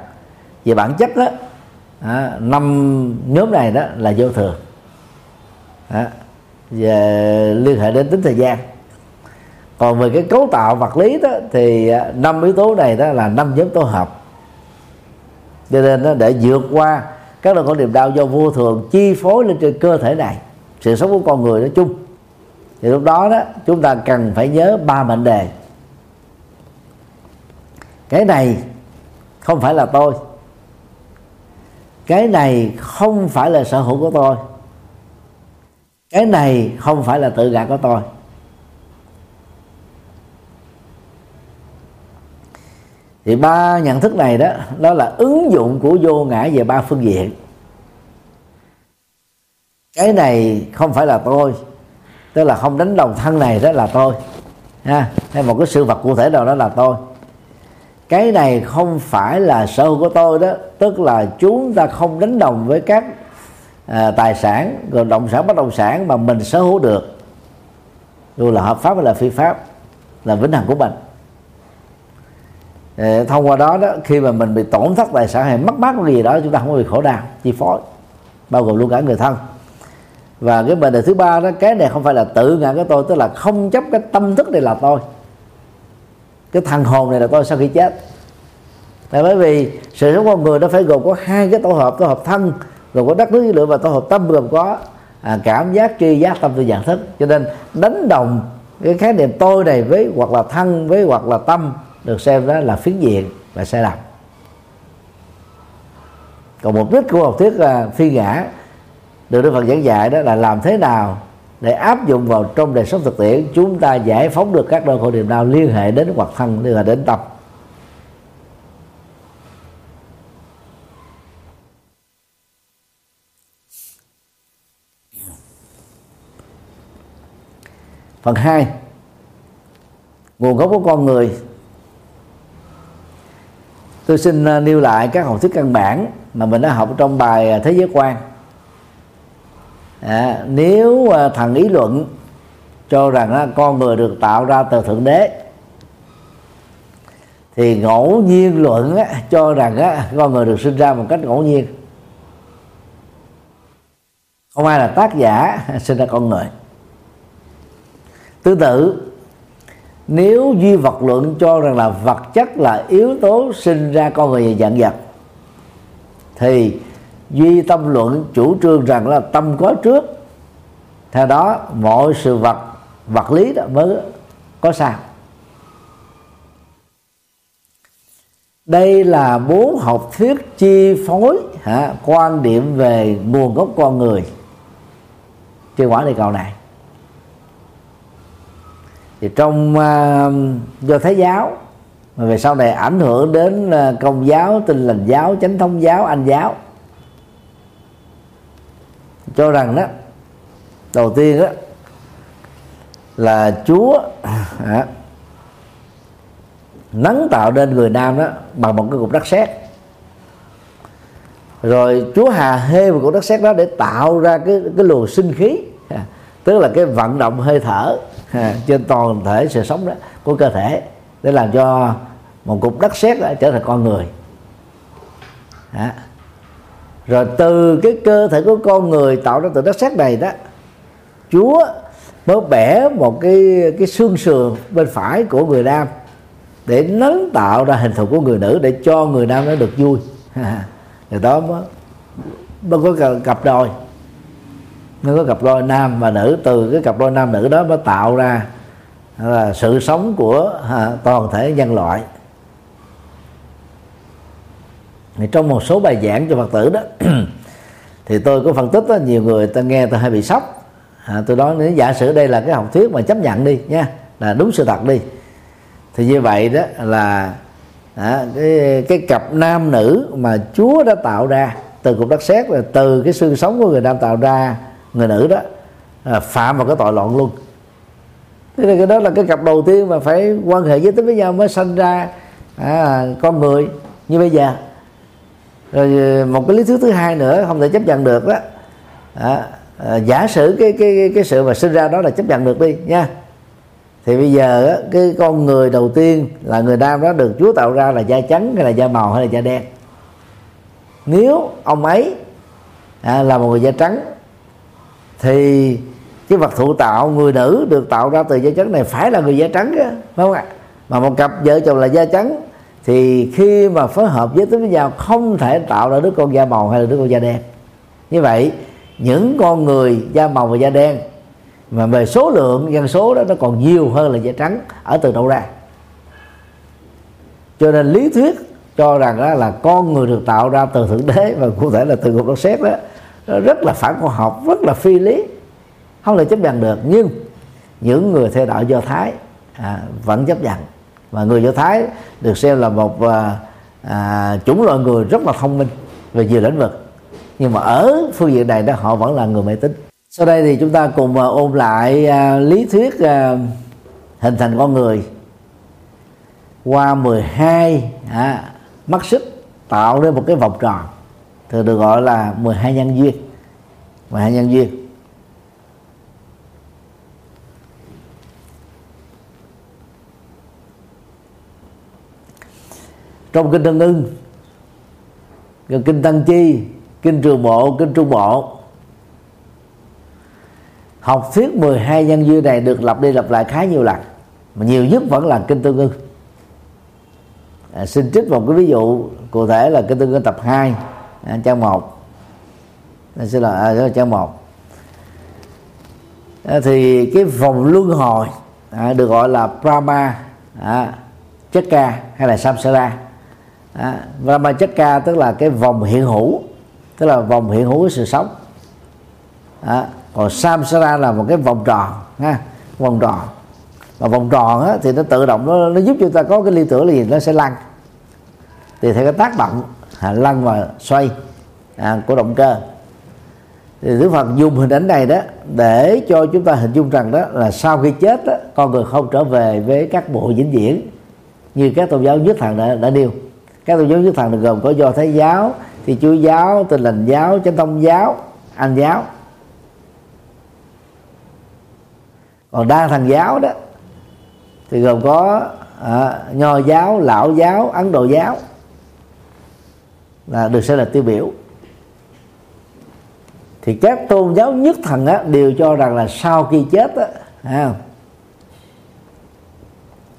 Về bản chất đó à, năm nhóm này đó là vô thường. À, về liên hệ đến tính thời gian. Còn về cái cấu tạo vật lý đó thì à, năm yếu tố này đó là năm nhóm tổ hợp. Cho nên đó, để vượt qua các loại con niềm đau do vô thường chi phối lên trên cơ thể này sự sống của con người nói chung thì lúc đó đó, chúng ta cần phải nhớ ba mệnh đề. Cái này không phải là tôi. Cái này không phải là sở hữu của tôi. Cái này không phải là tự ngã của tôi. Thì ba nhận thức này đó đó là ứng dụng của vô ngã về ba phương diện. Cái này không phải là tôi tức là không đánh đồng thân này đó là tôi. Ha hay một cái sự vật cụ thể nào đó là tôi. Cái này không phải là sở hữu của tôi đó tức là chúng ta không đánh đồng với các à, tài sản rồi động sản bất động sản mà mình sở hữu được. Dù là hợp pháp hay là phi pháp là vĩnh hằng của mình. À, thông qua đó đó khi mà mình bị tổn thất tài sản hay mất mát cái gì đó chúng ta không bị khổ đau chi phối bao gồm luôn cả người thân và cái vấn đề thứ ba đó cái này không phải là tự ngã của tôi tức là không chấp cái tâm thức này là tôi. Cái thằng hồn này là tôi sau khi chết. Là bởi vì sự sống con người nó phải gồm có hai cái tổ hợp tổ hợp thân gồm có đất nước lửa và tổ hợp tâm gồm có à, cảm giác tri giác tâm tư nhận thức. Cho nên đánh đồng cái khái niệm tôi này với hoặc là thân với hoặc là tâm được xem đó là phiến diện và sai lầm. Còn mục đích của học thuyết là phi ngã được Đức Phật giảng dạy đó là làm thế nào để áp dụng vào trong đời sống thực tiễn, chúng ta giải phóng được các đôi khổ niềm đau liên hệ đến hoặc thân, liên hệ đến tâm. Phần 2 nguồn gốc của con người. Tôi xin à, nêu lại các học thuyết căn bản mà mình đã học trong bài à, thế giới quan à, nếu à, thằng ý luận cho rằng à, con người được tạo ra từ thượng đế thì ngẫu nhiên luận á, cho rằng á, con người được sinh ra một cách ngẫu nhiên. Không ai là tác giả sinh ra con người. Tương tự nếu duy vật luận cho rằng là vật chất là yếu tố sinh ra con người dạng vật thì duy tâm luận chủ trương rằng là tâm có trước. Theo đó mọi sự vật vật lý đó mới có sao. Đây là bốn học thuyết chi phối hả, quan điểm về nguồn gốc con người. Trên quả địa cầu này. Thì trong uh, do thái giáo mà về sau này ảnh hưởng đến uh, công giáo tinh lành giáo chánh thống giáo anh giáo cho rằng đó đầu tiên đó là chúa à, nắng tạo nên người nam đó bằng một cái cục đất sét. Rồi Chúa hà hê vào cục đất sét đó để tạo ra cái cái luồng sinh khí à, tức là cái vận động hơi thở à, trên toàn thể sự sống đó của cơ thể để làm cho một cục đất sét trở thành con người. À, rồi từ cái cơ thể của con người tạo ra từ đất sét này đó Chúa mới bẻ một cái cái xương sườn bên phải của người nam để nấn tạo ra hình thù của người nữ để cho người nam nó được vui. Rồi đó mới, mới có cặp đôi. Nó có cặp đôi nam và nữ. Từ cái cặp đôi nam nữ đó mới tạo ra là sự sống của à, toàn thể nhân loại thì trong một số bài giảng cho phật tử đó thì tôi có phân tích đó, nhiều người ta nghe ta hay bị sốc. À, tôi nói nếu giả sử đây là cái học thuyết mà chấp nhận đi nha là đúng sự thật đi. Thì như vậy đó là à, cái, cái cặp nam nữ mà Chúa đã tạo ra từ cục đất sét và từ cái xương sống của người nam tạo ra người nữ đó à, phạm vào cái tội loạn luôn thế là cái đó là cái cặp đầu tiên mà phải quan hệ giới tính với nhau mới sinh ra à, con người như bây giờ rồi ờ, một cái lý thuyết thứ hai nữa không thể chấp nhận được đó à, à, giả sử cái cái cái sự mà sinh ra đó là chấp nhận được đi nha. Thì bây giờ cái con người đầu tiên là người nam đó được Chúa tạo ra là da trắng hay là da màu hay là da đen? Nếu ông ấy à, là một người da trắng thì cái vật thụ tạo người nữ được tạo ra từ da trắng này phải là người da trắng đó, phải không ạ? Mà một cặp vợ chồng là da trắng thì khi mà phối hợp với tính với nhau không thể tạo ra đứa con da màu hay là đứa con da đen. Như vậy những con người da màu và da đen mà về số lượng dân số đó nó còn nhiều hơn là da trắng ở từ đâu ra. Cho nên lý thuyết cho rằng đó là con người được tạo ra từ thượng đế và cụ thể là từ cục đất sét đó nó rất là phản khoa học rất là phi lý không thể chấp nhận được. Nhưng những người theo đạo do thái à, vẫn chấp nhận và người do thái được xem là một à, à, chủng loại người rất là thông minh về nhiều lĩnh vực. Nhưng mà ở phương diện này đó họ vẫn là người mê tín. Sau đây thì chúng ta cùng à, ôn lại à, lý thuyết à, hình thành con người qua 12 à, mắt xích tạo nên một cái vòng tròn thường được gọi là 12 nhân duyên. 12 nhân duyên. Trong kinh tân ưng kinh tăng chi kinh trường bộ kinh trung bộ học thuyết 12 nhân duyên này được lặp đi lặp lại khá nhiều lần mà nhiều nhất vẫn là kinh tương ưng. À, xin trích một cái ví dụ cụ thể là kinh tương ưng tập 2 à, trang 1 à, xin lỗi à, trang 1 à, thì cái vòng luân hồi à, được gọi là Brahma à, Chakra hay là Samsara à, Brahma Chakra tức là cái vòng hiện hữu tức là vòng hiện hữu của sự sống. À, còn samsara là một cái vòng tròn ha vòng tròn. Và vòng tròn á, thì nó tự động nó, nó giúp chúng ta có cái liên tưởng là gì? Nó sẽ lăn. Thì theo cái tác động à, lăn và xoay à, của động cơ. Thì Đức Phật dùng hình ảnh này đó để cho chúng ta hình dung rằng đó là sau khi chết đó, con người không trở về với các bộ vĩnh viễn như các tôn giáo nhất thần đã, đã nêu các tôn giáo nhất thần được gồm có do thái giáo thì chúa giáo tin lành giáo chánh thông giáo anh giáo. Còn đa thần giáo đó thì gồm có à, nho giáo lão giáo ấn độ giáo là được xem là tiêu biểu. Thì các tôn giáo nhất thần á, đều cho rằng là sau khi chết á, à,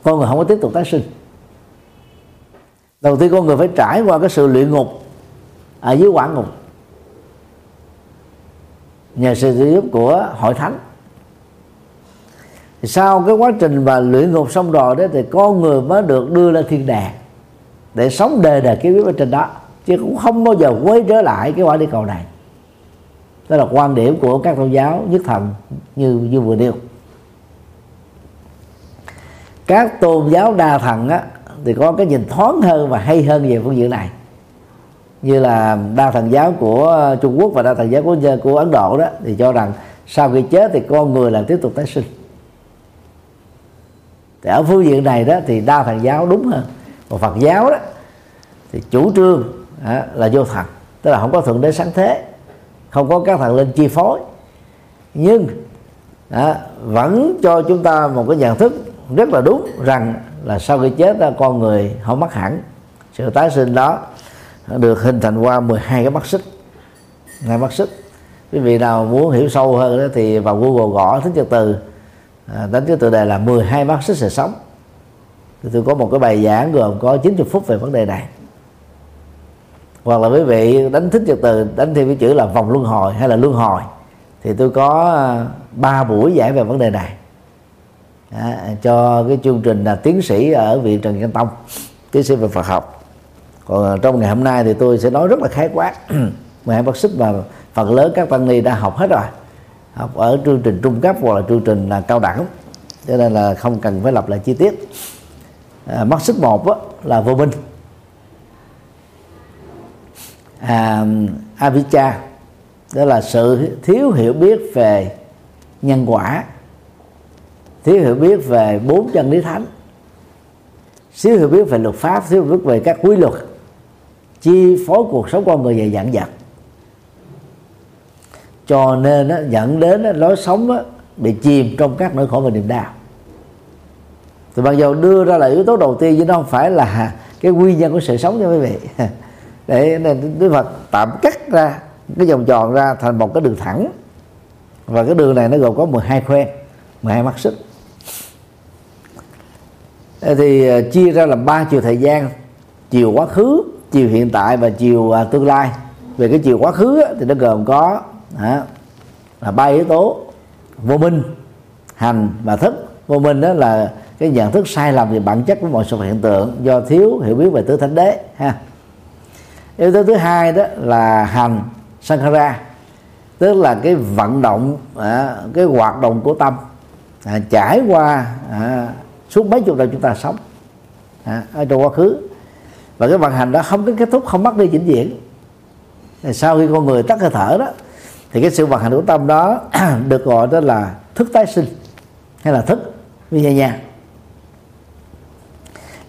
con người không có tiếp tục tái sinh đầu tiên con người phải trải qua cái sự luyện ngục ở dưới quả ngục. Nhờ sự giúp của hội thánh. Thì sau cái quá trình mà luyện ngục xong rồi đó, thì con người mới được đưa lên thiên đàng để sống đề đề cái biết ở trên đó. Chứ cũng không bao giờ quay trở lại cái quả địa cầu này. Đó là quan điểm của các tôn giáo nhất thần như như vừa nêu. Các tôn giáo đa thần á thì có cái nhìn thoáng hơn và hay hơn về phương diện này. Như là đa thần giáo của Trung Quốc và đa thần giáo của của Ấn Độ đó thì cho rằng sau khi chết thì con người là tiếp tục tái sinh. Thì ở phương diện này đó thì đa thần giáo đúng hơn. Còn Phật giáo đó thì chủ trương đó, là vô thần tức là không có thượng đế sáng thế không có các thần linh chi phối. Nhưng à, vẫn cho chúng ta một cái nhận thức rất là đúng rằng là sau khi chết ra con người không mất hẳn. Sự tái sinh đó được hình thành qua 12 cái mắt xích hai mắt xích. Quý vị nào muốn hiểu sâu hơn đó thì vào google gõ thích nhật từ. À, đánh cái tựa đề là 12 mắt xích sự sống. Thì tôi có một cái bài giảng gồm có 90 phút về vấn đề này. Hoặc là quý vị đánh thích nhật từ đánh thêm cái chữ là vòng luân hồi hay là luân hồi thì tôi có à, ba buổi giải về vấn đề này à, cho cái chương trình là tiến sĩ ở viện Trần Nhân Tông tiến sĩ về Phật học. Còn à, trong ngày hôm nay thì tôi sẽ nói rất là khái quát. Mà bác sức mà phần lớn các tăng ni đã học hết rồi. Học ở chương trình trung cấp hoặc là chương trình là cao đẳng. Cho nên là không cần phải lập lại chi tiết. À, mắt sức một á, là vô minh. À, avicca đó là sự thiếu hiểu biết về nhân quả thiếu hiểu biết về bốn chân lý thánh. Thiếu hiểu biết về luật pháp thiếu hiểu biết về các quy luật chi phối cuộc sống con người về dạng dặt cho nên đó, dẫn đến đó, lối sống đó, bị chìm trong các nỗi khổ và niềm đau. Thì mặc dù đưa ra là yếu tố đầu tiên chứ nó không phải là cái nguyên nhân của sự sống nha quý vị. Để nên Đức Phật tạm cắt ra cái vòng tròn ra thành một cái đường thẳng. Và cái đường này nó gồm có 12 khoen 12 mắt xích. Ờ, thì ờ, chia ra làm ba chiều thời gian chiều quá khứ chiều hiện tại và chiều à, tương lai. Về cái chiều quá khứ thì nó gồm có à, là ba yếu tố vô minh hành và thức. Vô minh đó là cái nhận thức sai lầm về bản chất của mọi sự hiện tượng do thiếu hiểu biết về tứ thánh đế ha. Yếu tố thứ hai đó là hành sankhara tức là cái vận động à, cái hoạt động của tâm à, trải qua à, suốt mấy chục năm chúng ta sống. À, ở trong quá khứ. Và cái vận hành đó không có kết thúc không mất đi vĩnh viễn. Sau khi con người tắt hơi thở đó thì cái sự vận hành của tâm đó được gọi đó là thức tái sinh hay là thức như vậy nha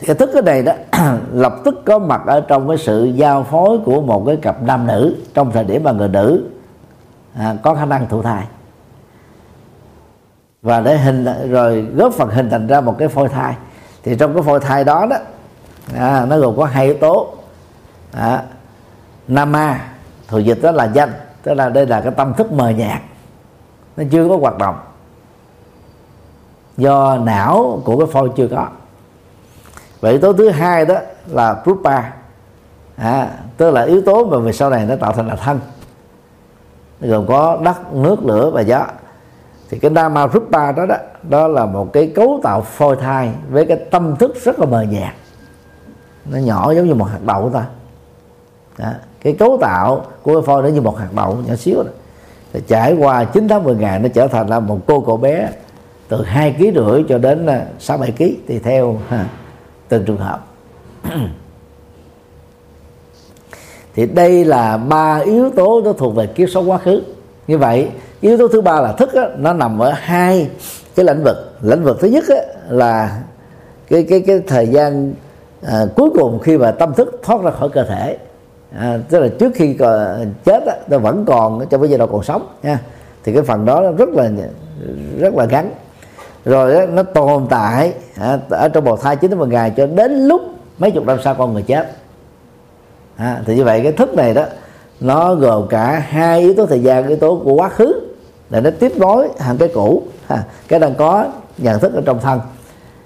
thì cái thức cái này đó lập tức có mặt ở trong cái sự giao phối của một cái cặp nam nữ trong thời điểm mà người nữ à, có khả năng thụ thai và để hình rồi góp phần hình thành ra một cái phôi thai. Thì trong cái phôi thai đó đó à, nó gồm có hai yếu tố. À, nama thuộc dịch đó là danh tức là đây là cái tâm thức mờ nhạt nó chưa có hoạt động. Do não của cái phôi chưa có. Và yếu tố thứ hai đó là rupa à, tức là yếu tố mà về sau này nó tạo thành là thân. Gồm có đất nước lửa và gió thì cái Dharma rupa đó đó đó là một cái cấu tạo phôi thai với cái tâm thức rất là mờ nhạt nó nhỏ giống như một hạt đậu thôi đó. cái cấu tạo của cái phôi nó như một hạt đậu nhỏ xíu đó. Thì trải qua 9 tháng 10 ngày nó trở thành là một cô cậu bé từ hai ký rưỡi cho đến à, sáu bảy ký thì theo ha, từng trường hợp thì đây là ba yếu tố nó thuộc về kiếp sống quá khứ như vậy yếu tố thứ ba là thức á, nó nằm ở hai cái lĩnh vực. Lĩnh vực thứ nhất á, là cái cái cái thời gian à, cuối cùng khi mà tâm thức thoát ra khỏi cơ thể. À, tức là trước khi chết á, nó vẫn còn trong cái giai đoạn còn sống nha. Thì cái phần đó nó rất là rất là ngắn. Rồi đó, nó tồn tại à, ở trong bào thai chín đến một ngày cho đến lúc mấy chục năm sau con người chết. À, thì như vậy cái thức này đó nó gồm cả hai yếu tố thời gian yếu tố của quá khứ để nó tiếp nối hàng cái cũ cái đang có nhận thức ở trong thân.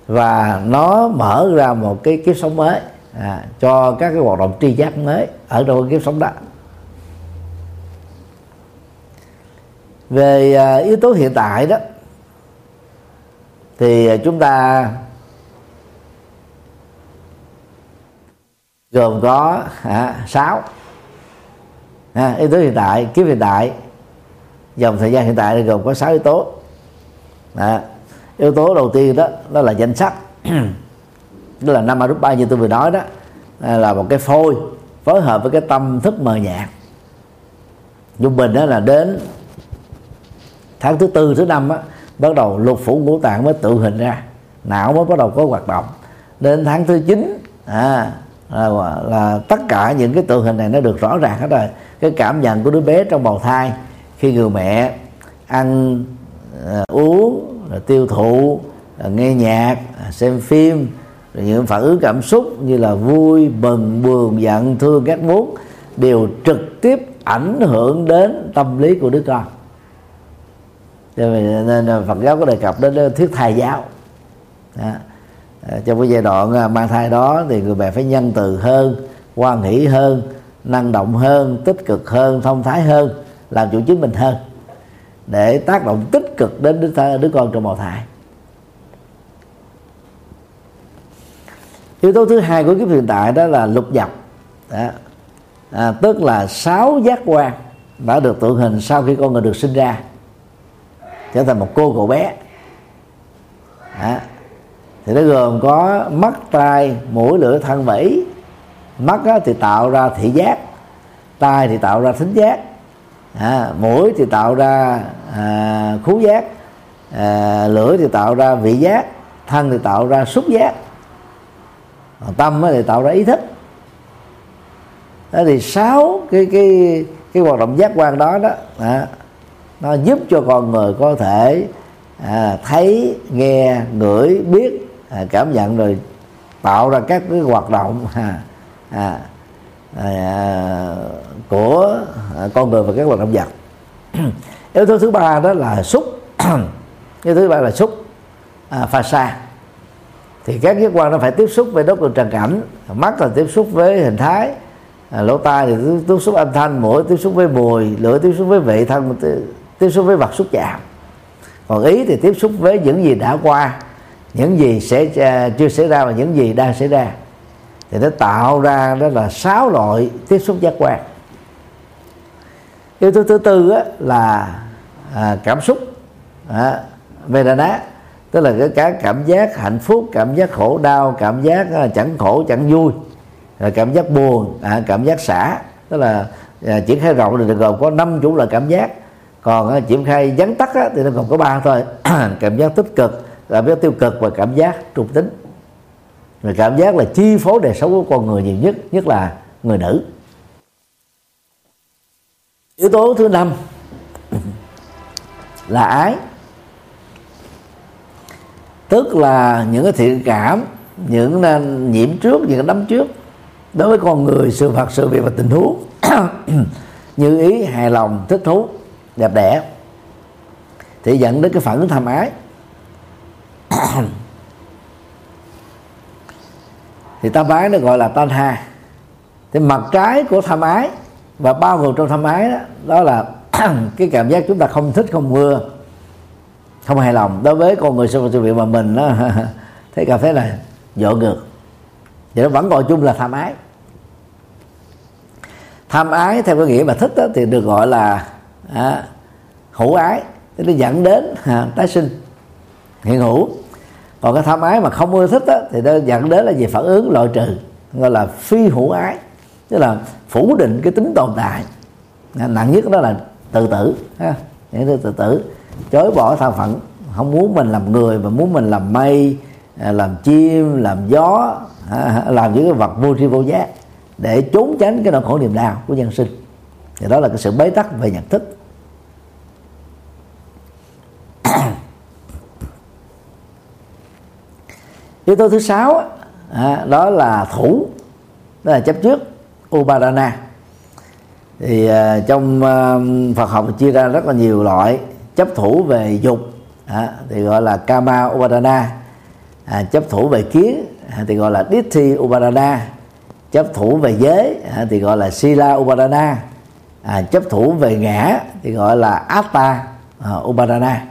Và nó mở ra một cái kiếp sống mới à, cho các cái hoạt động tri giác mới ở trong kiếp sống đó. Về à, yếu tố hiện tại đó thì chúng ta gồm có à, 6 à, yếu tố hiện tại kiếp hiện tại dòng thời gian hiện tại gồm có 6 yếu tố. À, yếu tố đầu tiên đó đó là danh sách. Đó là năm arupa như tôi vừa nói đó à, là một cái phôi phối hợp với cái tâm thức mờ nhạt. Trung bình đó là đến tháng thứ tư thứ năm á bắt đầu lục phủ ngũ tạng mới tự hình ra. Não mới bắt đầu có hoạt động. Đến tháng thứ chín à, là, là tất cả những cái tượng hình này nó được rõ ràng hết rồi. Cái cảm nhận của đứa bé trong bào thai khi người mẹ ăn ờ, uống uống tiêu thụ rồi nghe nhạc ờ, xem phim, rồi những phản ứng cảm xúc như là vui mừng buồn, giận, thương ghét muốn, đều trực tiếp ảnh hưởng đến tâm lý của đứa con. Cho nên Phật giáo có đề cập đến thuyết thai giáo. Đó. trong cái giai đoạn mang thai đó thì người mẹ phải nhân từ hơn quan hỷ hơn, năng động hơn, tích cực hơn, thông thái hơn làm chủ chính mình hơn để tác động tích cực đến đứa, đứa con trong bào thai yếu tố thứ hai của kiếp hiện tại đó là lục nhập đó. À, tức là sáu giác quan đã được tượng hình sau khi con người được sinh ra trở thành một cô cậu bé. Đó. thì nó gồm có mắt tai mũi lưỡi thân vẫy mắt thì tạo ra thị giác tai thì tạo ra thính giác à, mũi thì tạo ra à, khú giác à, lưỡi thì tạo ra vị giác thân thì tạo ra xúc giác còn tâm thì tạo ra ý thức. Đó thì sáu cái cái cái hoạt động giác quan đó đó à, nó giúp cho con người có thể à, thấy nghe ngửi biết à, cảm nhận rồi tạo ra các cái hoạt động à, à, à, của con người và các hoạt động vật. Yếu tố thứ ba đó là xúc yếu tố thứ ba là xúc à, pha xa thì các giác quan nó phải tiếp xúc với đốt cực trần cảnh. Mắt là tiếp xúc với hình thái à, lỗ tai thì tiếp xúc âm thanh mũi tiếp xúc với mùi lưỡi tiếp xúc với vị thân tiếp xúc với vật xúc chạm. Còn ý thì tiếp xúc với những gì đã qua những gì sẽ uh, chưa xảy ra và những gì đang xảy ra thì nó tạo ra đó là sáu loại tiếp xúc giác quan. Yếu tố thứ tư á, là à, cảm xúc à, vedana tức là cái cảm giác hạnh phúc cảm giác khổ đau cảm giác à, chẳng khổ chẳng vui rồi cảm giác buồn à, cảm giác xả tức là à, triển khai rộng thì được gồm có năm chủ loại cảm giác. Còn à, triển khai vắn tắt á, thì nó còn có ba thôi cảm giác tích cực cảm giác tiêu cực và cảm giác trung tính và cảm giác là chi phối đời sống của con người nhiều nhất nhất là người nữ. Yếu tố thứ năm là ái. Tức là những cái thiện cảm, những nhiễm trước, những đấm trước đối với con người, sự vật, sự việc và tình huống. Như ý, hài lòng, thích thú, đẹp đẽ. Thì dẫn đến cái phản ứng tham ái. thì tham ái nó gọi là tan ha thì mặt trái của tham ái và bao gồm trong tham ái đó, đó là cái cảm giác chúng ta không thích không mưa không hài lòng. Đối với con người sự việc mà mình nó thấy cảm thấy là dội ngược. Thì nó vẫn gọi chung là tham ái. Tham ái theo cái nghĩa mà thích đó, thì được gọi là à, hữu ái. Thì nó dẫn đến à, tái sinh hiện hữu còn cái tham ái mà không ưa thích đó, thì nó dẫn đến là gì? Phản ứng loại trừ gọi là phi hữu ái. Tức là phủ định cái tính tồn tại. Nặng nhất đó là tự tử ha. Những thứ tự tử. Chối bỏ thân phận không muốn mình làm người mà muốn mình làm mây à, làm chim làm gió làm những cái vật vô tri vô giác để trốn tránh cái nỗi khổ niềm đau của nhân sinh. Thì đó là cái sự bế tắc về nhận thức. Yếu tố thứ sáu à, đó là thủ đó là chấp trước upadana. Thì à, trong à, Phật học chia ra rất là nhiều loại chấp thủ về dục à, thì gọi là kama upadana. À, chấp thủ về kiến à, thì gọi là ditthi upadana. Chấp thủ về giới à, thì gọi là sila upadana. À, chấp thủ về ngã thì gọi là atta à, upadana.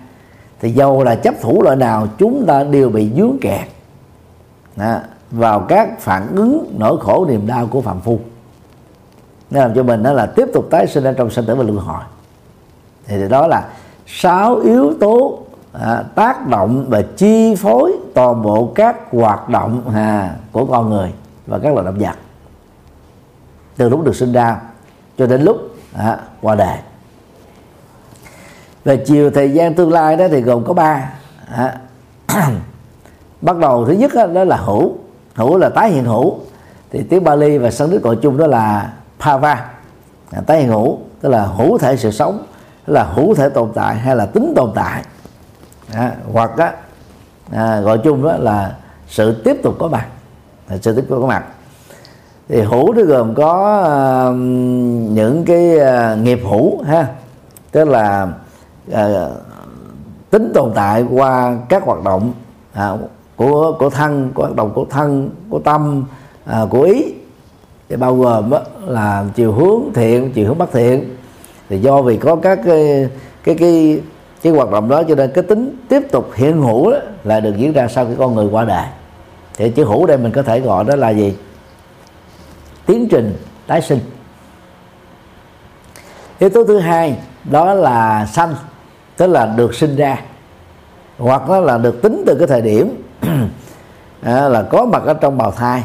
Thì dầu là chấp thủ loại nào chúng ta đều bị dướng kẹt à, vào các phản ứng nỗi khổ niềm đau của phạm phu. Nó làm cho mình đó là tiếp tục tái sinh ở trong sanh tử và luân hồi. Thì đó là sáu yếu tố à, tác động và chi phối toàn bộ các hoạt động à, của con người và các loài động vật. Từ lúc được sinh ra cho đến lúc à, qua đời. Về chiều thời gian tương lai đó thì gồm có ba à, bắt đầu thứ nhất đó, là hữu. Hữu là tái hiện hữu. Thì tiếng Bali và Sanskrit gọi chung đó là Pava. À, tái hiện hữu tức là hữu thể sự sống là hữu thể tồn tại hay là tính tồn tại. À, hoặc á, à, gọi chung đó là sự tiếp tục có mặt. À, sự tiếp tục có mặt. Thì hữu nó gồm có uh, những cái uh, nghiệp hữu ha. Tức là uh, tính tồn tại qua các hoạt động. À, của của thân của hoạt động của thân của tâm à, của ý. Thì bao gồm đó là chiều hướng thiện chiều hướng bất thiện. Thì do vì có các cái cái cái cái hoạt động đó cho nên cái tính tiếp tục hiện hữu đó là được diễn ra sau khi con người qua đời. Thì chữ hữu đây mình có thể gọi đó là gì? Tiến trình tái sinh. Yếu tố thứ hai đó là sanh tức là được sinh ra hoặc đó là được tính từ cái thời điểm à, là có mặt ở trong bào thai.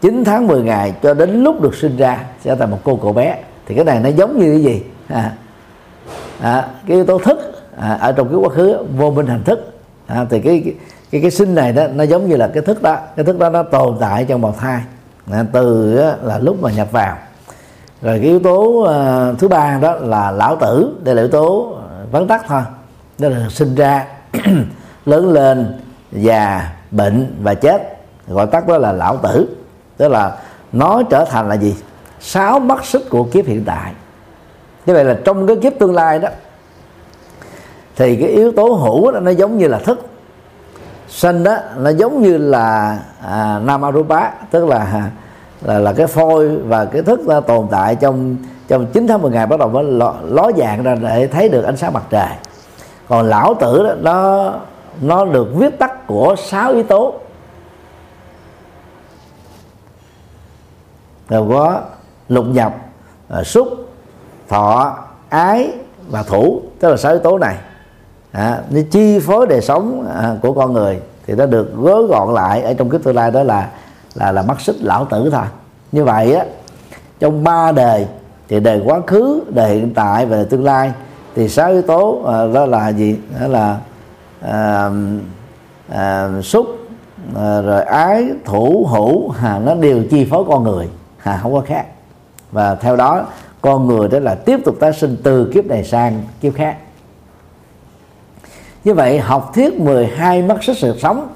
9 tháng 10 ngày cho đến lúc được sinh ra sẽ thành một cô cậu bé. Thì cái này nó giống như cái gì? À, à, cái yếu tố thức à, ở trong cái quá khứ vô minh hành thức. À, thì cái, cái cái cái sinh này đó nó giống như là cái thức đó. Cái thức đó nó tồn tại trong bào thai. À, từ á, là lúc mà nhập vào. Rồi cái yếu tố à, thứ ba đó là lão tử. Đây là yếu tố à, vắn tắt thôi. Đó là sinh ra lớn lên già bệnh và chết. Gọi tắt đó là lão tử. Tức là nó trở thành là gì? Sáu mắt xích của kiếp hiện tại. Như vậy là trong cái kiếp tương lai đó thì cái yếu tố hữu đó nó giống như là thức. Sanh đó nó giống như là à, nam arupa tức là là là cái phôi và cái thức nó tồn tại trong trong 9 tháng 10 ngày bắt đầu mới ló, ló dạng ra để thấy được ánh sáng mặt trời. Còn lão tử đó nó nó được viết tắt của sáu yếu tố. Gồm có lục nhập à, xúc thọ ái và thủ. Tức là sáu yếu tố này. À, nó chi phối đời sống à, của con người thì nó được gói gọn lại ở trong cái tương lai đó là là là mắt xích lão tử thôi. Như vậy á trong ba đời thì đời quá khứ đời hiện tại và đời tương lai thì sáu yếu tố à, đó là gì? Đó là à, à, xúc à, rồi ái thủ hữu à, nó đều chi phối con người. À, không có khác. Và theo đó con người đó là tiếp tục tái sinh từ kiếp này sang kiếp khác. Như vậy học thuyết 12 mắt xích sự sống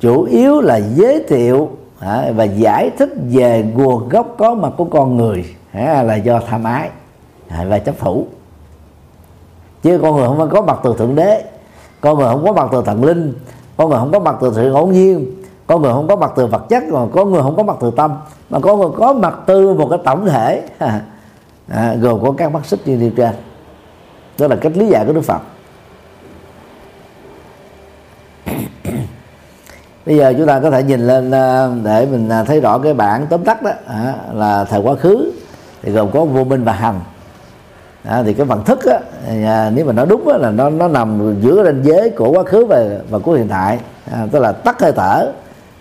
chủ yếu là giới thiệu à, và giải thích về nguồn gốc có mặt của con người à, là do tham ái à, và chấp thủ. Chứ con người không có mặt từ thượng đế con người không có mặt từ thần linh con người không có mặt từ sự ngẫu nhiên con người không có mặt từ vật chất mà có người không có mặt từ tâm mà con người có mặt từ một cái tổng thể. À, gồm có các mắt xích như nêu trên. Đó là cách lý giải của đức phật. Bây giờ chúng ta có thể nhìn lên à, để mình à, thấy rõ cái bản tóm tắt đó à, là thời quá khứ. Thì gồm có vô minh và hành à, thì cái phần thức á, à, nếu mà nó đúng á, là nó nó nằm giữa ranh giới của quá khứ và và của hiện tại. À, tức là tắt hơi thở.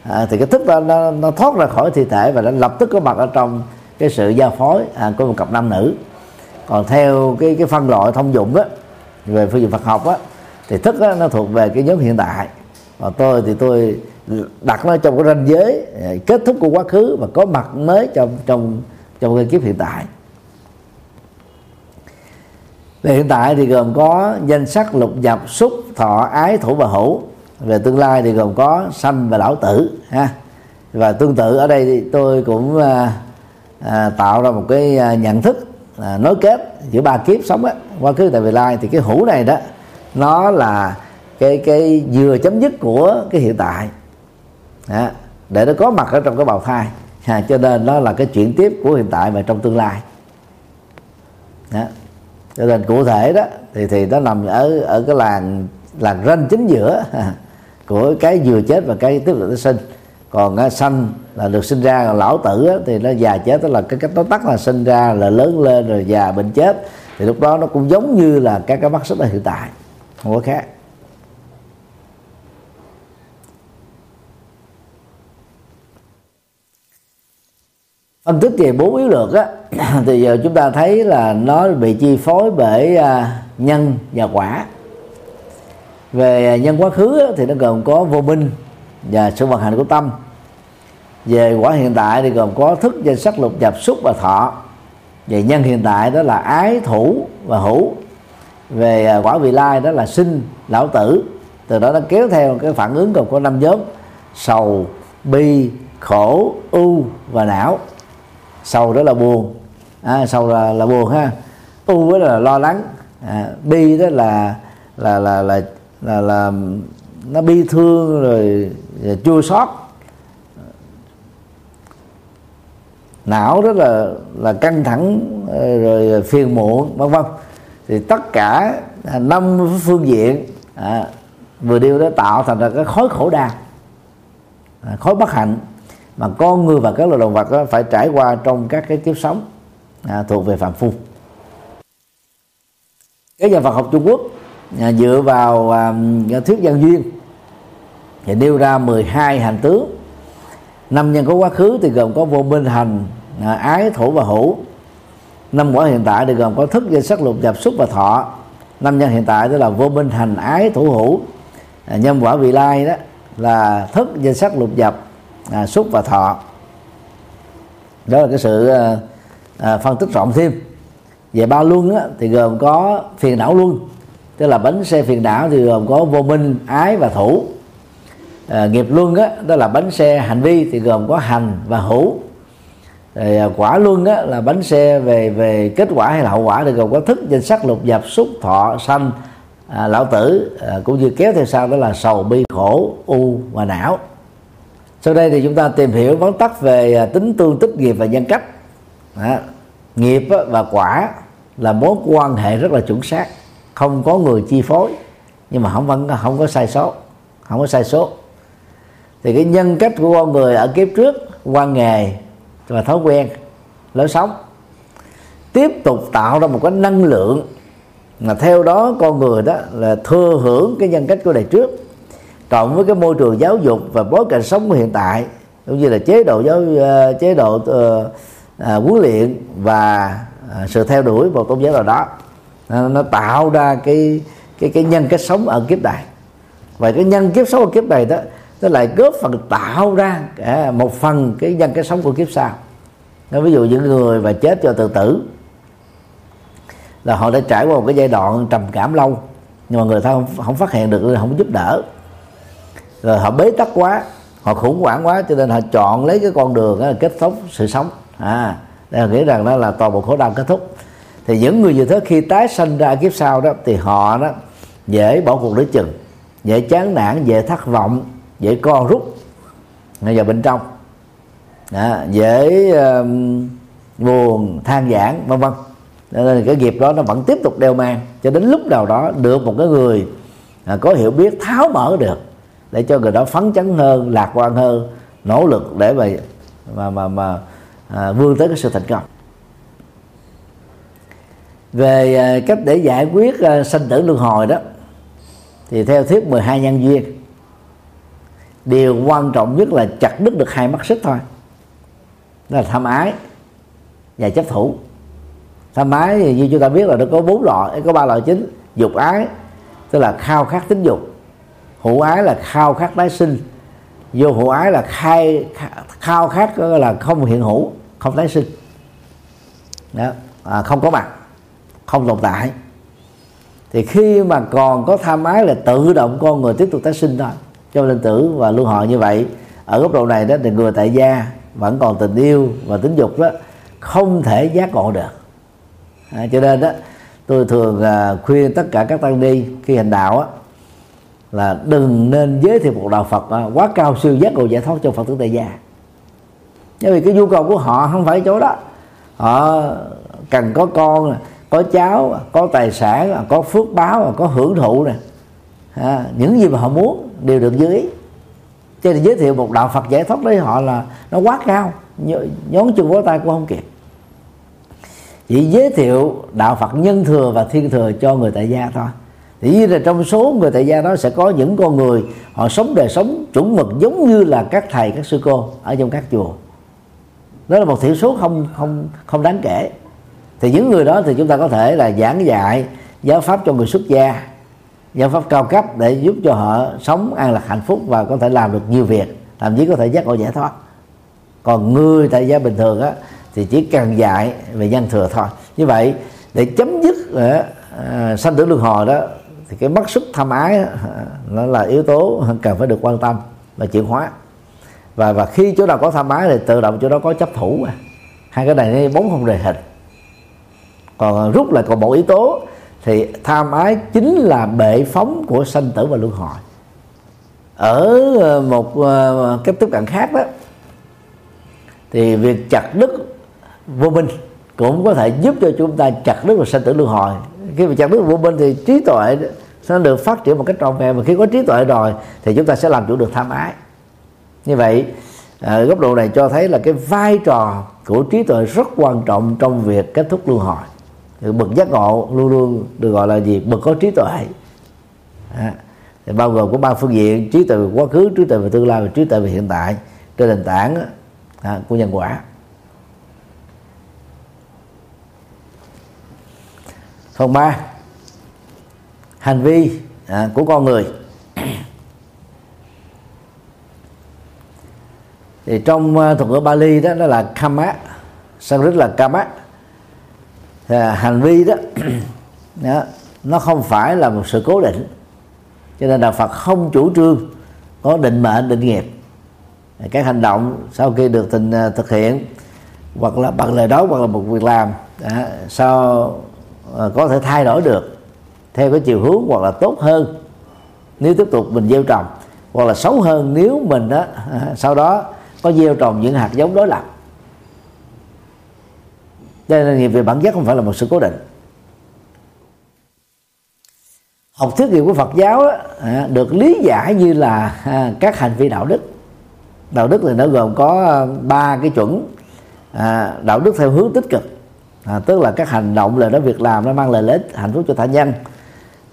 À, thì cái thức đó nó, nó thoát ra khỏi thi thể và nó lập tức có mặt ở trong cái sự giao phối à, của một cặp nam nữ. Còn theo cái cái phân loại thông dụng đó về phương diện Phật học á thì thức đó, nó thuộc về cái nhóm hiện tại. Và tôi thì tôi đặt nó trong cái ranh giới à, kết thúc của quá khứ và có mặt mới trong trong trong cái kiếp hiện tại về hiện tại thì gồm có danh sắc lục nhập xúc thọ ái thủ và hữu. Về tương lai thì gồm có sanh và lão tử ha. Và tương tự ở đây thì tôi cũng à, à, tạo ra một cái à, nhận thức à, nối kết giữa ba kiếp sống á. Quá khứ tại vị lai thì cái hữu này đó nó là cái cái vừa chấm dứt của cái hiện tại. À, để nó có mặt ở trong cái bào thai à, cho nên nó là cái chuyển tiếp của hiện tại và trong tương lai. Đó cho nên cụ thể đó thì thì nó nằm ở ở cái làng làng ranh chính giữa của cái vừa chết và cái tiếp tục nó sinh. Còn cái sanh là được sinh ra còn lão tử á, thì nó già chết tức là cái cách nó tắt là sinh ra là lớn lên rồi già bệnh chết. Thì lúc đó nó cũng giống như là các cái mắt xích ở hiện tại không có khác. Phân tích về bốn yếu lược á thì giờ chúng ta thấy là nó bị chi phối bởi à, nhân và quả. Về à, nhân quá khứ á, thì nó gồm có vô minh và sự vận hành của tâm. Về quả hiện tại thì gồm có thức danh sắc lục nhập xúc và thọ. Về nhân hiện tại đó là ái thủ và hữu. Về à, quả vị lai đó là sinh lão tử. Từ đó nó kéo theo cái phản ứng gồm có năm nhóm sầu bi khổ u và não sầu đó là buồn. À, sầu là, là buồn ha. U đó là lo lắng. À, bi đó là là là là là, là nó bi thương rồi, rồi chua xót. Não rất là là căng thẳng ờ, rồi phiền muộn vân vân. Thì tất cả à, năm phương diện à, vừa điêu đó tạo thành ra cái khối khổ đau à, khối bất hạnh mà con người và các loài động vật đó phải trải qua trong các cái kiếp sống à, thuộc về phạm phu. Cái nhà Phật học Trung Quốc à, dựa vào à, à thuyết dân duyên thì nêu ra 12 hành tướng năm nhân có quá khứ thì gồm có vô minh hành à, ái thủ và hữu. Năm quả hiện tại thì gồm có thức danh sắc lục nhập xúc và thọ. Năm nhân hiện tại tức là vô minh hành ái thủ hữu. À, nhân quả vị lai đó là thức danh sắc lục nhập à, xúc và thọ. Đó là cái sự à, à, phân tích rộng thêm. Về ba luân á, thì gồm có phiền não luân tức là bánh xe phiền não thì gồm có vô minh ái và thủ. À, nghiệp luân á, đó là bánh xe hành vi thì gồm có hành và hữu. Rồi à, quả luân á, là bánh xe về về kết quả hay là hậu quả thì gồm có thức danh sắc lục dập xúc thọ sanh. À, lão tử à, cũng như kéo theo sau đó là sầu bi khổ u và não sau đây thì chúng ta tìm hiểu vắn tắt về à, tính tương tích nghiệp và nhân cách. Đó. nghiệp và quả là mối quan hệ rất là chuẩn xác. Không có người chi phối, nhưng mà không vẫn không có sai số, không có sai số. Thì cái nhân cách của con người ở kiếp trước, quan nghề và thói quen, lối sống, tiếp tục tạo ra một cái năng lượng mà theo đó con người đó là thừa hưởng cái nhân cách của đời trước cộng với cái môi trường giáo dục và bối cảnh sống của hiện tại cũng như là chế độ giáo ờ, chế độ uh, uh, huấn luyện và uh, sự theo đuổi một tôn giáo nào đó. Nó, nó tạo ra cái cái cái nhân cách sống ở kiếp này. Và cái nhân kiếp sống ở kiếp này đó nó lại góp phần tạo ra à, một phần cái nhân cách sống của kiếp sau. Nó ví dụ những người mà chết do tự tử là họ đã trải qua một cái giai đoạn trầm cảm lâu nhưng mà người ta không, không phát hiện được không giúp đỡ rồi họ bế tắc quá họ khủng hoảng quá cho nên họ chọn lấy cái con đường đó là kết thúc sự sống. À đây là nghĩ rằng đó là toàn bộ khổ đau kết thúc. Thì những người như thế khi tái sanh ra kiếp sau đó thì họ đó dễ bỏ cuộc để chừng dễ chán nản dễ thất vọng dễ co rút ngay vào bên trong. Đó, dễ uh, buồn than giảng vân vân. Nên cái nghiệp đó nó vẫn tiếp tục đeo mang cho đến lúc nào đó được một cái người à, có hiểu biết tháo mở được để cho người đó phấn chấn hơn lạc quan hơn nỗ lực để mà mà mà, mà à, vươn tới cái sự thành công. Về à, cách để giải quyết à, sanh tử luân hồi đó thì theo thuyết 12 nhân duyên điều quan trọng nhất là chặt đứt được hai mắt xích thôi. Đó là tham ái và chấp thủ. Tham ái thì như chúng ta biết là nó có bốn loại có ba loại chính dục ái tức là khao khát tính dục hữu ái là khao khát tái sinh. Vô hữu ái là khai khao khát là không hiện hữu không tái sinh. Đó. À, không có mặt không tồn tại. Thì khi mà còn có tham ái là tự động con người tiếp tục tái sinh thôi. Cho nên tử và luân hồi như vậy ở góc độ này đó thì người tại gia vẫn còn tình yêu và tính dục đó không thể giác ngộ được. À, cho nên đó tôi thường à, khuyên tất cả các tăng ni khi hành đạo á, là đừng nên giới thiệu một đạo Phật à, quá cao siêu giác ngộ giải thoát cho Phật tử tại gia. Bởi vì cái nhu cầu của họ không phải chỗ đó. Họ cần có con có cháu có tài sản có phước báo có hưởng thụ nè. À, những gì mà họ muốn đều được dưới ý. Cho nên giới thiệu một đạo Phật giải thoát với họ là nó quá cao nhón chân vỗ tay cũng không kịp. Chỉ giới thiệu đạo Phật nhân thừa và thiên thừa cho người tại gia thôi thì như là trong số người tại gia đó sẽ có những con người họ sống đời sống chuẩn mực giống như là các thầy các sư cô ở trong các chùa. Đó là một thiểu số không không không đáng kể. Thì những người đó thì chúng ta có thể là giảng dạy giáo pháp cho người xuất gia giáo pháp cao cấp để giúp cho họ sống an lạc hạnh phúc và có thể làm được nhiều việc thậm chí có thể giác ngộ giải thoát. Còn người tại gia bình thường á thì chỉ cần dạy về nhân thừa thôi. Như vậy để chấm dứt uh, sanh tử luân hồi đó thì cái mất sức tham ái đó, nó là yếu tố cần phải được quan tâm và chuyển hóa. Và và khi chỗ nào có tham ái thì tự động chỗ đó có chấp thủ mà. Hai cái này bốn không đề hình. Còn rút lại còn một yếu tố thì tham ái chính là bệ phóng của sanh tử và luân hồi. Ở ờ, một ờ, cách tiếp cận khác đó thì việc chặt đứt vô minh cũng có thể giúp cho chúng ta chặt đứt và sanh tử luân hồi. Khi mà chặt đứt vô minh thì trí tuệ sẽ được phát triển một cách trọn vẹn? Và khi có trí tuệ rồi thì chúng ta sẽ làm chủ được tham ái. Như vậy ở góc độ này cho thấy là cái vai trò của trí tuệ rất quan trọng trong việc kết thúc luân hồi. Bậc giác ngộ luôn luôn được gọi là gì? Bậc có trí tuệ. À, thì bao gồm có ba phương diện trí tuệ về quá khứ trí tuệ về tương lai và trí tuệ về hiện tại. Trên nền tảng à, của nhân quả. Phần ba hành vi à, của con người. Thì trong uh, thuật ngữ Bali đó nó là kama Sanskrit là kama thì hành vi đó, đó nó không phải là một sự cố định. Cho nên là Phật không chủ trương có định mệnh định nghiệp. Các hành động sau khi được tình à, thực hiện hoặc là bằng lời nói hoặc là một việc làm à, đó, sao có thể thay đổi được theo cái chiều hướng hoặc là tốt hơn nếu tiếp tục mình gieo trồng hoặc là xấu hơn nếu mình đó sau đó có gieo trồng những hạt giống đối lập. Cho nên nghiệp về bản chất không phải là một sự cố định. Học thuyết nghiệp của Phật giáo đó, à, được lý giải như là à, các hành vi đạo đức. Đạo đức thì nó gồm có à, ba cái chuẩn à, đạo đức theo hướng tích cực. À, tức là các hành động lời nói việc làm nó mang lại lợi ích hạnh phúc cho tha nhân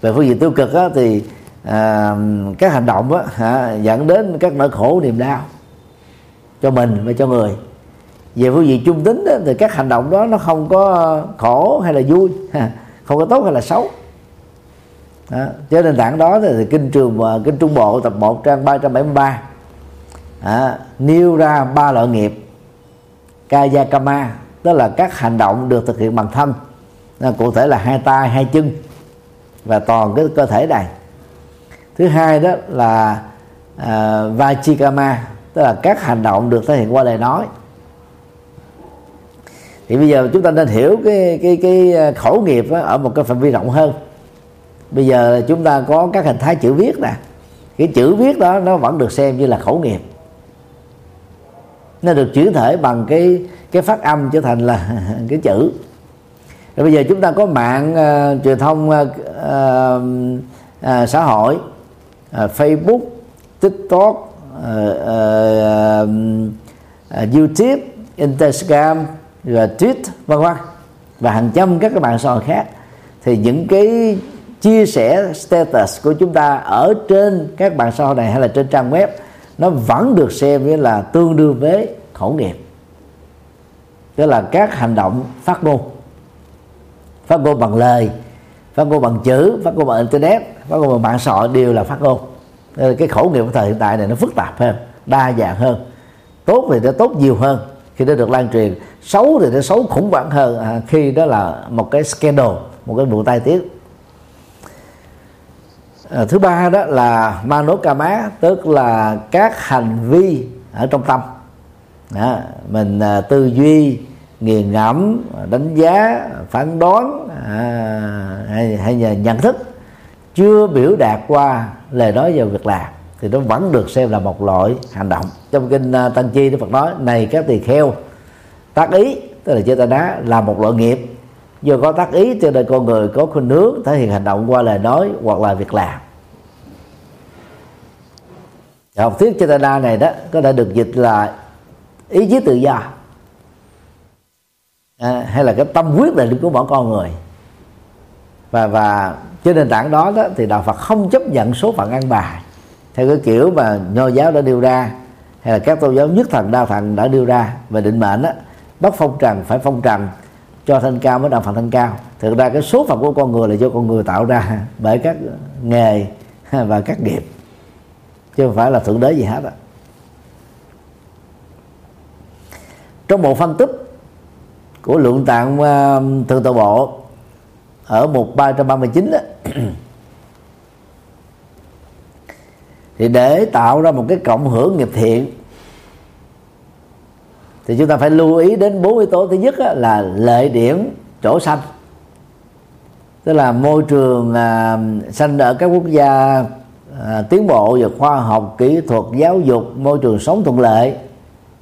về phương diện tiêu cực á, thì à, các hành động á, à, dẫn đến các nỗi khổ niềm đau cho mình và cho người. Về phương diện trung tính á, thì các hành động đó nó không có khổ hay là vui không có tốt hay là xấu. Đó. trên nền tảng đó thì, thì kinh trường và kinh trung bộ tập 1 trang 373 à, nêu ra ba loại nghiệp. Kaya kama tức là các hành động được thực hiện bằng thân. À, cụ thể là hai tay hai chân và toàn cái cơ thể này. Thứ hai đó là à, vachikama tức là các hành động được thể hiện qua lời nói. Thì bây giờ chúng ta nên hiểu cái cái cái à, khẩu nghiệp ở một cái phạm vi rộng hơn. Bây giờ chúng ta có các hình thái chữ viết nè. Cái chữ viết đó nó vẫn được xem như là khẩu nghiệp. Nó được chuyển thể bằng cái cái phát âm trở thành là cái chữ rồi bây giờ chúng ta có mạng uh, truyền thông uh, uh, uh, xã hội uh, Facebook, TikTok, uh, uh, uh, YouTube, Instagram, rồi tweet vân vân. Và hàng trăm các cái mạng xã hội khác. Thì những cái chia sẻ status của chúng ta ở trên các mạng xã hội này hay là trên trang web nó vẫn được xem như là tương đương với khẩu nghiệp. Tức là các hành động phát ngôn phát ngôn bằng lời phát ngôn bằng chữ phát ngôn bằng internet phát ngôn bằng mạng xã hội đều là phát ngôn. Cái khẩu nghiệp của thời hiện tại này nó phức tạp hơn đa dạng hơn. Tốt thì nó tốt nhiều hơn khi nó được lan truyền. Xấu thì nó xấu khủng hoảng hơn à, khi đó là một cái scandal một cái vụ tai tiếng. À, thứ ba đó là manokama tức là các hành vi ở trong tâm. Đó, mình à, tư duy nghiền ngẫm đánh giá phán đoán à, hay, hay là nhận thức chưa biểu đạt qua lời nói và việc làm thì nó vẫn được xem là một loại hành động. Trong kinh à, tăng chi đức phật nói này các tỳ kheo tác ý tức là ta đá là một loại nghiệp. Do có tác ý cho nên con người có khuynh hướng thể hiện hành động qua lời nói hoặc là việc làm. Học thuyết Chetana này đó có thể được dịch là ý chí tự do à, hay là cái tâm quyết định của mỗi con người. Và và trên nền tảng đó, đó thì đạo Phật không chấp nhận số phận ăn bài. Theo cái kiểu mà nho giáo đã đưa ra hay là các tôn giáo nhất thần đa thần đã đưa ra về định mệnh đó bắt phong trần phải phong trần cho thanh cao mới đạo phật thanh cao. Thực ra cái số phận của con người là do con người tạo ra bởi các nghề và các nghiệp chứ không phải là thượng đế gì hết á. Trong bộ phân tích của lượng tạng um, uh, thượng tọa bộ ở mục 339 đó thì để tạo ra một cái cộng hưởng nghiệp thiện thì chúng ta phải lưu ý đến bốn yếu tố thứ nhất là lợi điểm chỗ xanh tức là môi trường à, xanh ở các quốc gia à, tiến bộ về khoa học kỹ thuật giáo dục môi trường sống thuận lợi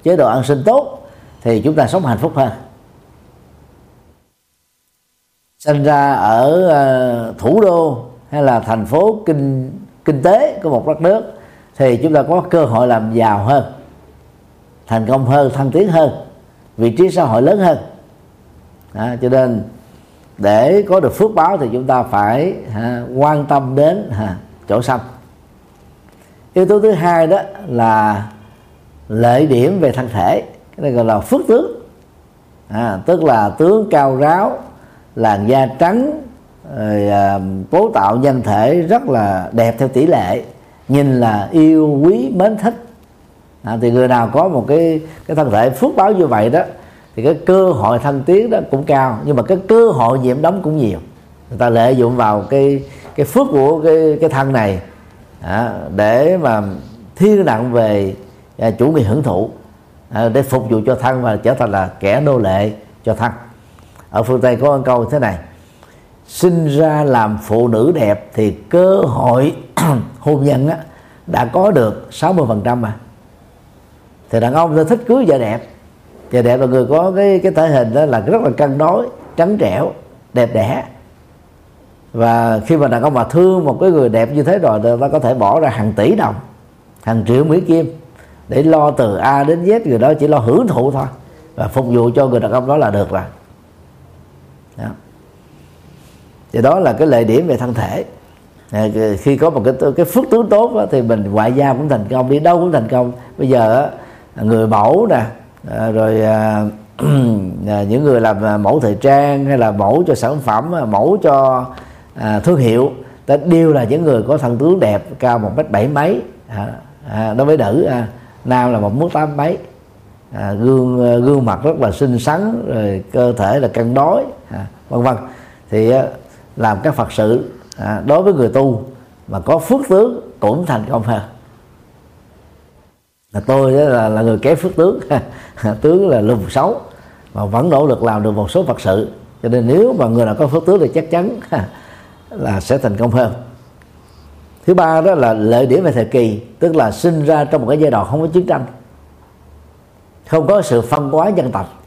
chế độ ăn sinh tốt thì chúng ta sống hạnh phúc hơn sinh ra ở ờ, thủ đô hay là thành phố kinh kinh tế của một đất nước thì chúng ta có cơ hội làm giàu hơn thành công hơn thăng tiến hơn vị trí xã hội lớn hơn. À, cho nên để có được phước báo thì chúng ta phải à, quan tâm đến à, chỗ xanh. Yếu tố thứ hai đó là lợi điểm về thân thể cái này gọi là phước tướng. À, tức là tướng cao ráo làn da trắng rồi à, tạo nhân thể rất là đẹp theo tỷ lệ nhìn là yêu quý mến thích. À, thì người nào có một cái cái thân thể phước báo như vậy đó thì cái cơ hội thăng tiến đó cũng cao nhưng mà cái cơ hội nhiễm đóng cũng nhiều. Người ta lợi dụng vào cái cái phước của cái cái thân này à, để mà thiên nặng về à, chủ nghĩa hưởng thụ à, để phục vụ cho thân và trở thành là kẻ nô lệ cho thân ở phương tây có một câu thế này sinh ra làm phụ nữ đẹp thì cơ hội hôn nhân á, đã có được 60% mà. Thì đàn ông ta thích cưới vợ đẹp. Vợ đẹp là người có cái cái thể hình đó là rất là cân đối trắng trẻo đẹp đẽ. Và khi mà đàn ông mà thương một cái người đẹp như thế rồi thì ta có thể bỏ ra hàng tỷ đồng hàng triệu mỹ kim để lo từ A đến Z người đó chỉ lo hưởng thụ thôi và phục vụ cho người đàn ông đó là được rồi đó thì đó là cái lợi điểm về thân thể. Khi có một cái cái phước tướng tốt đó, thì mình ngoại giao cũng thành công đi đâu cũng thành công. Bây giờ người mẫu nè à, rồi à, à những người làm à, mẫu thời trang hay là mẫu cho sản phẩm à, mẫu cho thương hiệu đều là những người có thân tướng đẹp cao một mét bảy mấy. Đối với nữ nam là một mét tám mấy. Gương gương mặt rất là xinh xắn rồi cơ thể là cân đối vân vân. Thì làm các phật sự à, đối với người tu mà có phước tướng cũng thành công hơn. Là tôi đó là, là người kém phước tướng tướng là lùn xấu mà vẫn nỗ lực làm được một số phật sự. Cho nên nếu mà người nào có phước tướng thì chắc chắn là sẽ thành công hơn. Thứ ba đó là lợi điểm về thời kỳ tức là sinh ra trong một cái giai đoạn không có chiến tranh không có sự phân hóa dân tộc.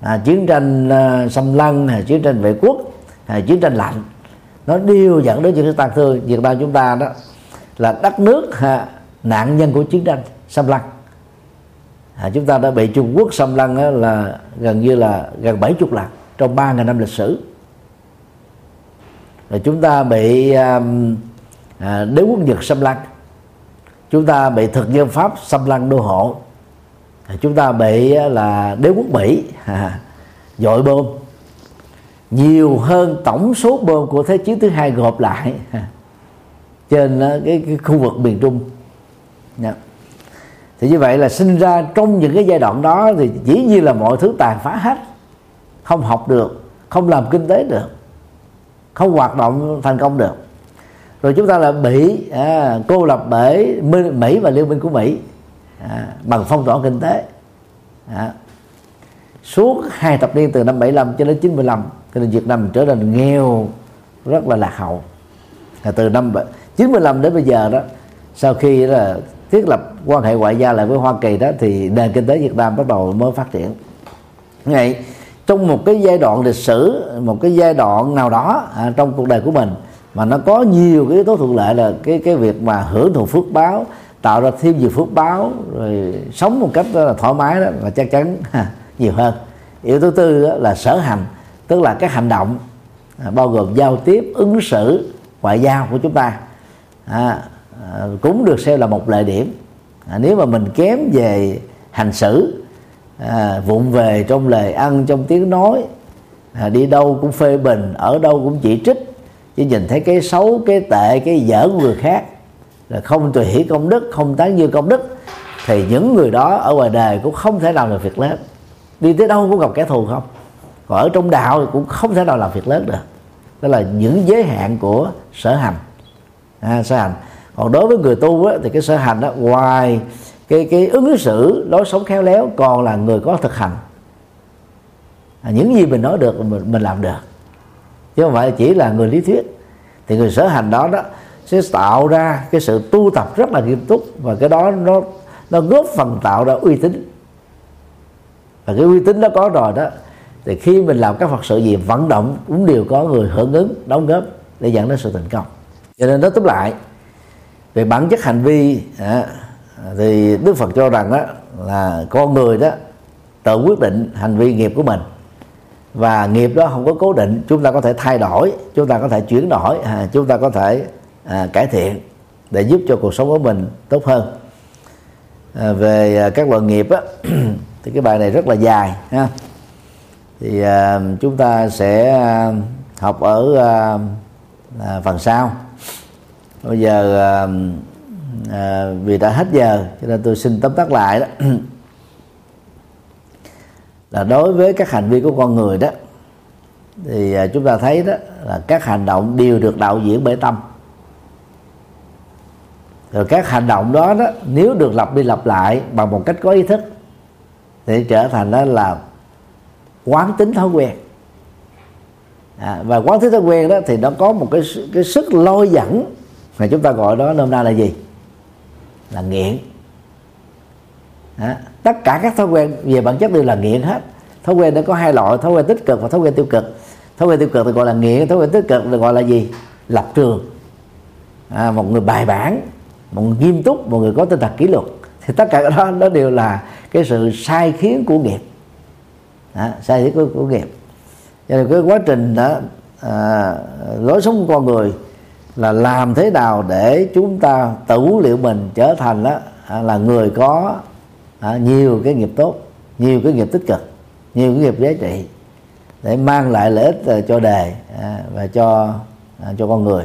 À, chiến tranh à, xâm lăng hay chiến tranh vệ quốc chiến tranh lạnh. Nó đều dẫn đến những cái tàn thương. Việt Nam chúng ta đó là đất nước ha, nạn nhân của chiến tranh xâm lăng. À, chúng ta đã bị Trung Quốc xâm lăng á, là gần như là gần 70 lần trong 3.000 năm lịch sử. Rồi chúng ta bị à, à, đế quốc Nhật xâm lăng. Chúng ta bị thực dân Pháp xâm lăng đô hộ. À, chúng ta bị là đế quốc Mỹ à, dội bom nhiều hơn tổng số bom của thế chiến thứ hai gộp lại. Trên cái, cái khu vực miền Trung. Yeah. Thì như vậy là sinh ra trong những cái giai đoạn đó thì dĩ nhiên là mọi thứ tàn phá hết. Không học được không làm kinh tế được không hoạt động thành công được. Rồi chúng ta là bị à, cô lập bởi Mỹ và liên minh của Mỹ à, bằng phong tỏa kinh tế. À, suốt hai thập niên từ năm 75 cho đến 95 cho nên Việt Nam trở nên nghèo rất là lạc hậu. Là từ năm 95 đến bây giờ đó sau khi là thiết lập quan hệ ngoại giao lại với Hoa Kỳ đó thì nền kinh tế Việt Nam bắt đầu mới phát triển. Vậy trong một cái giai đoạn lịch sử một cái giai đoạn nào đó à, trong cuộc đời của mình mà nó có nhiều cái yếu tố thuận lợi là cái cái việc mà hưởng thụ phước báo tạo ra thêm nhiều phước báo rồi sống một cách là thoải mái đó là chắc chắn ha, nhiều hơn. Yếu tố tư là sở hành tức là các hành động à, bao gồm giao tiếp ứng xử ngoại giao của chúng ta à, à, cũng được xem là một lợi điểm. À, nếu mà mình kém về hành xử à, vụng về trong lời ăn trong tiếng nói à, đi đâu cũng phê bình ở đâu cũng chỉ trích chỉ nhìn thấy cái xấu cái tệ cái dở của người khác là không tùy hỷ công đức không tán dương công đức thì những người đó ở ngoài đời cũng không thể làm được việc lớn. Đi tới đâu cũng gặp kẻ thù không? Còn ở trong đạo thì cũng không thể nào làm việc lớn được. Đó là những giới hạn của sở hành. À, sở hành. Còn đối với người tu á, thì cái sở hành đó ngoài cái cái ứng xử lối sống khéo léo còn là người có thực hành. À, những gì mình nói được mình mình làm được. Chứ không phải chỉ là người lý thuyết. Thì người sở hành đó đó sẽ tạo ra cái sự tu tập rất là nghiêm túc và cái đó nó nó góp phần tạo ra uy tín. Và cái uy tín đó có rồi đó thì khi mình làm các phật sự gì vận động cũng đều có người hưởng ứng đóng góp để dẫn đến sự thành công. Cho nên nói tóm lại về bản chất hành vi à, thì đức phật cho rằng đó là con người đó tự quyết định hành vi nghiệp của mình. Và nghiệp đó không có cố định chúng ta có thể thay đổi chúng ta có thể chuyển đổi à, chúng ta có thể à, cải thiện để giúp cho cuộc sống của mình tốt hơn. À, về à, các loại nghiệp á, thì cái bài này rất là dài ha thì uh, chúng ta sẽ uh, học ở uh, uh, phần sau. Bây giờ uh, uh, vì đã hết giờ cho nên tôi xin tóm tắt lại đó. Là đối với các hành vi của con người đó thì uh, chúng ta thấy đó là các hành động đều được đạo diễn bởi tâm. Rồi các hành động đó đó nếu được lặp đi lặp lại bằng một cách có ý thức thì trở thành đó là quán tính thói quen. À, và quán tính thói quen đó thì nó có một cái cái sức lôi dẫn mà chúng ta gọi đó nôm na là gì? Là nghiện. À, tất cả các thói quen về bản chất đều là nghiện hết. Thói quen nó có hai loại thói quen tích cực và thói quen tiêu cực. Thói quen tiêu cực thì gọi là nghiện thói quen tích cực thì gọi là gì? Lập trường. À, một người bài bản một người nghiêm túc một người có tinh thần kỷ luật. Thì tất cả đó nó đều là cái sự sai khiến của nghiệp đó, sai khiến của, của nghiệp. Cho nên cái quá trình đó à, lối sống của con người là làm thế nào để chúng ta tự liệu mình trở thành đó à, là người có à, nhiều cái nghiệp tốt nhiều cái nghiệp tích cực nhiều cái nghiệp giá trị để mang lại lợi ích à, cho đề à, và cho à, cho con người.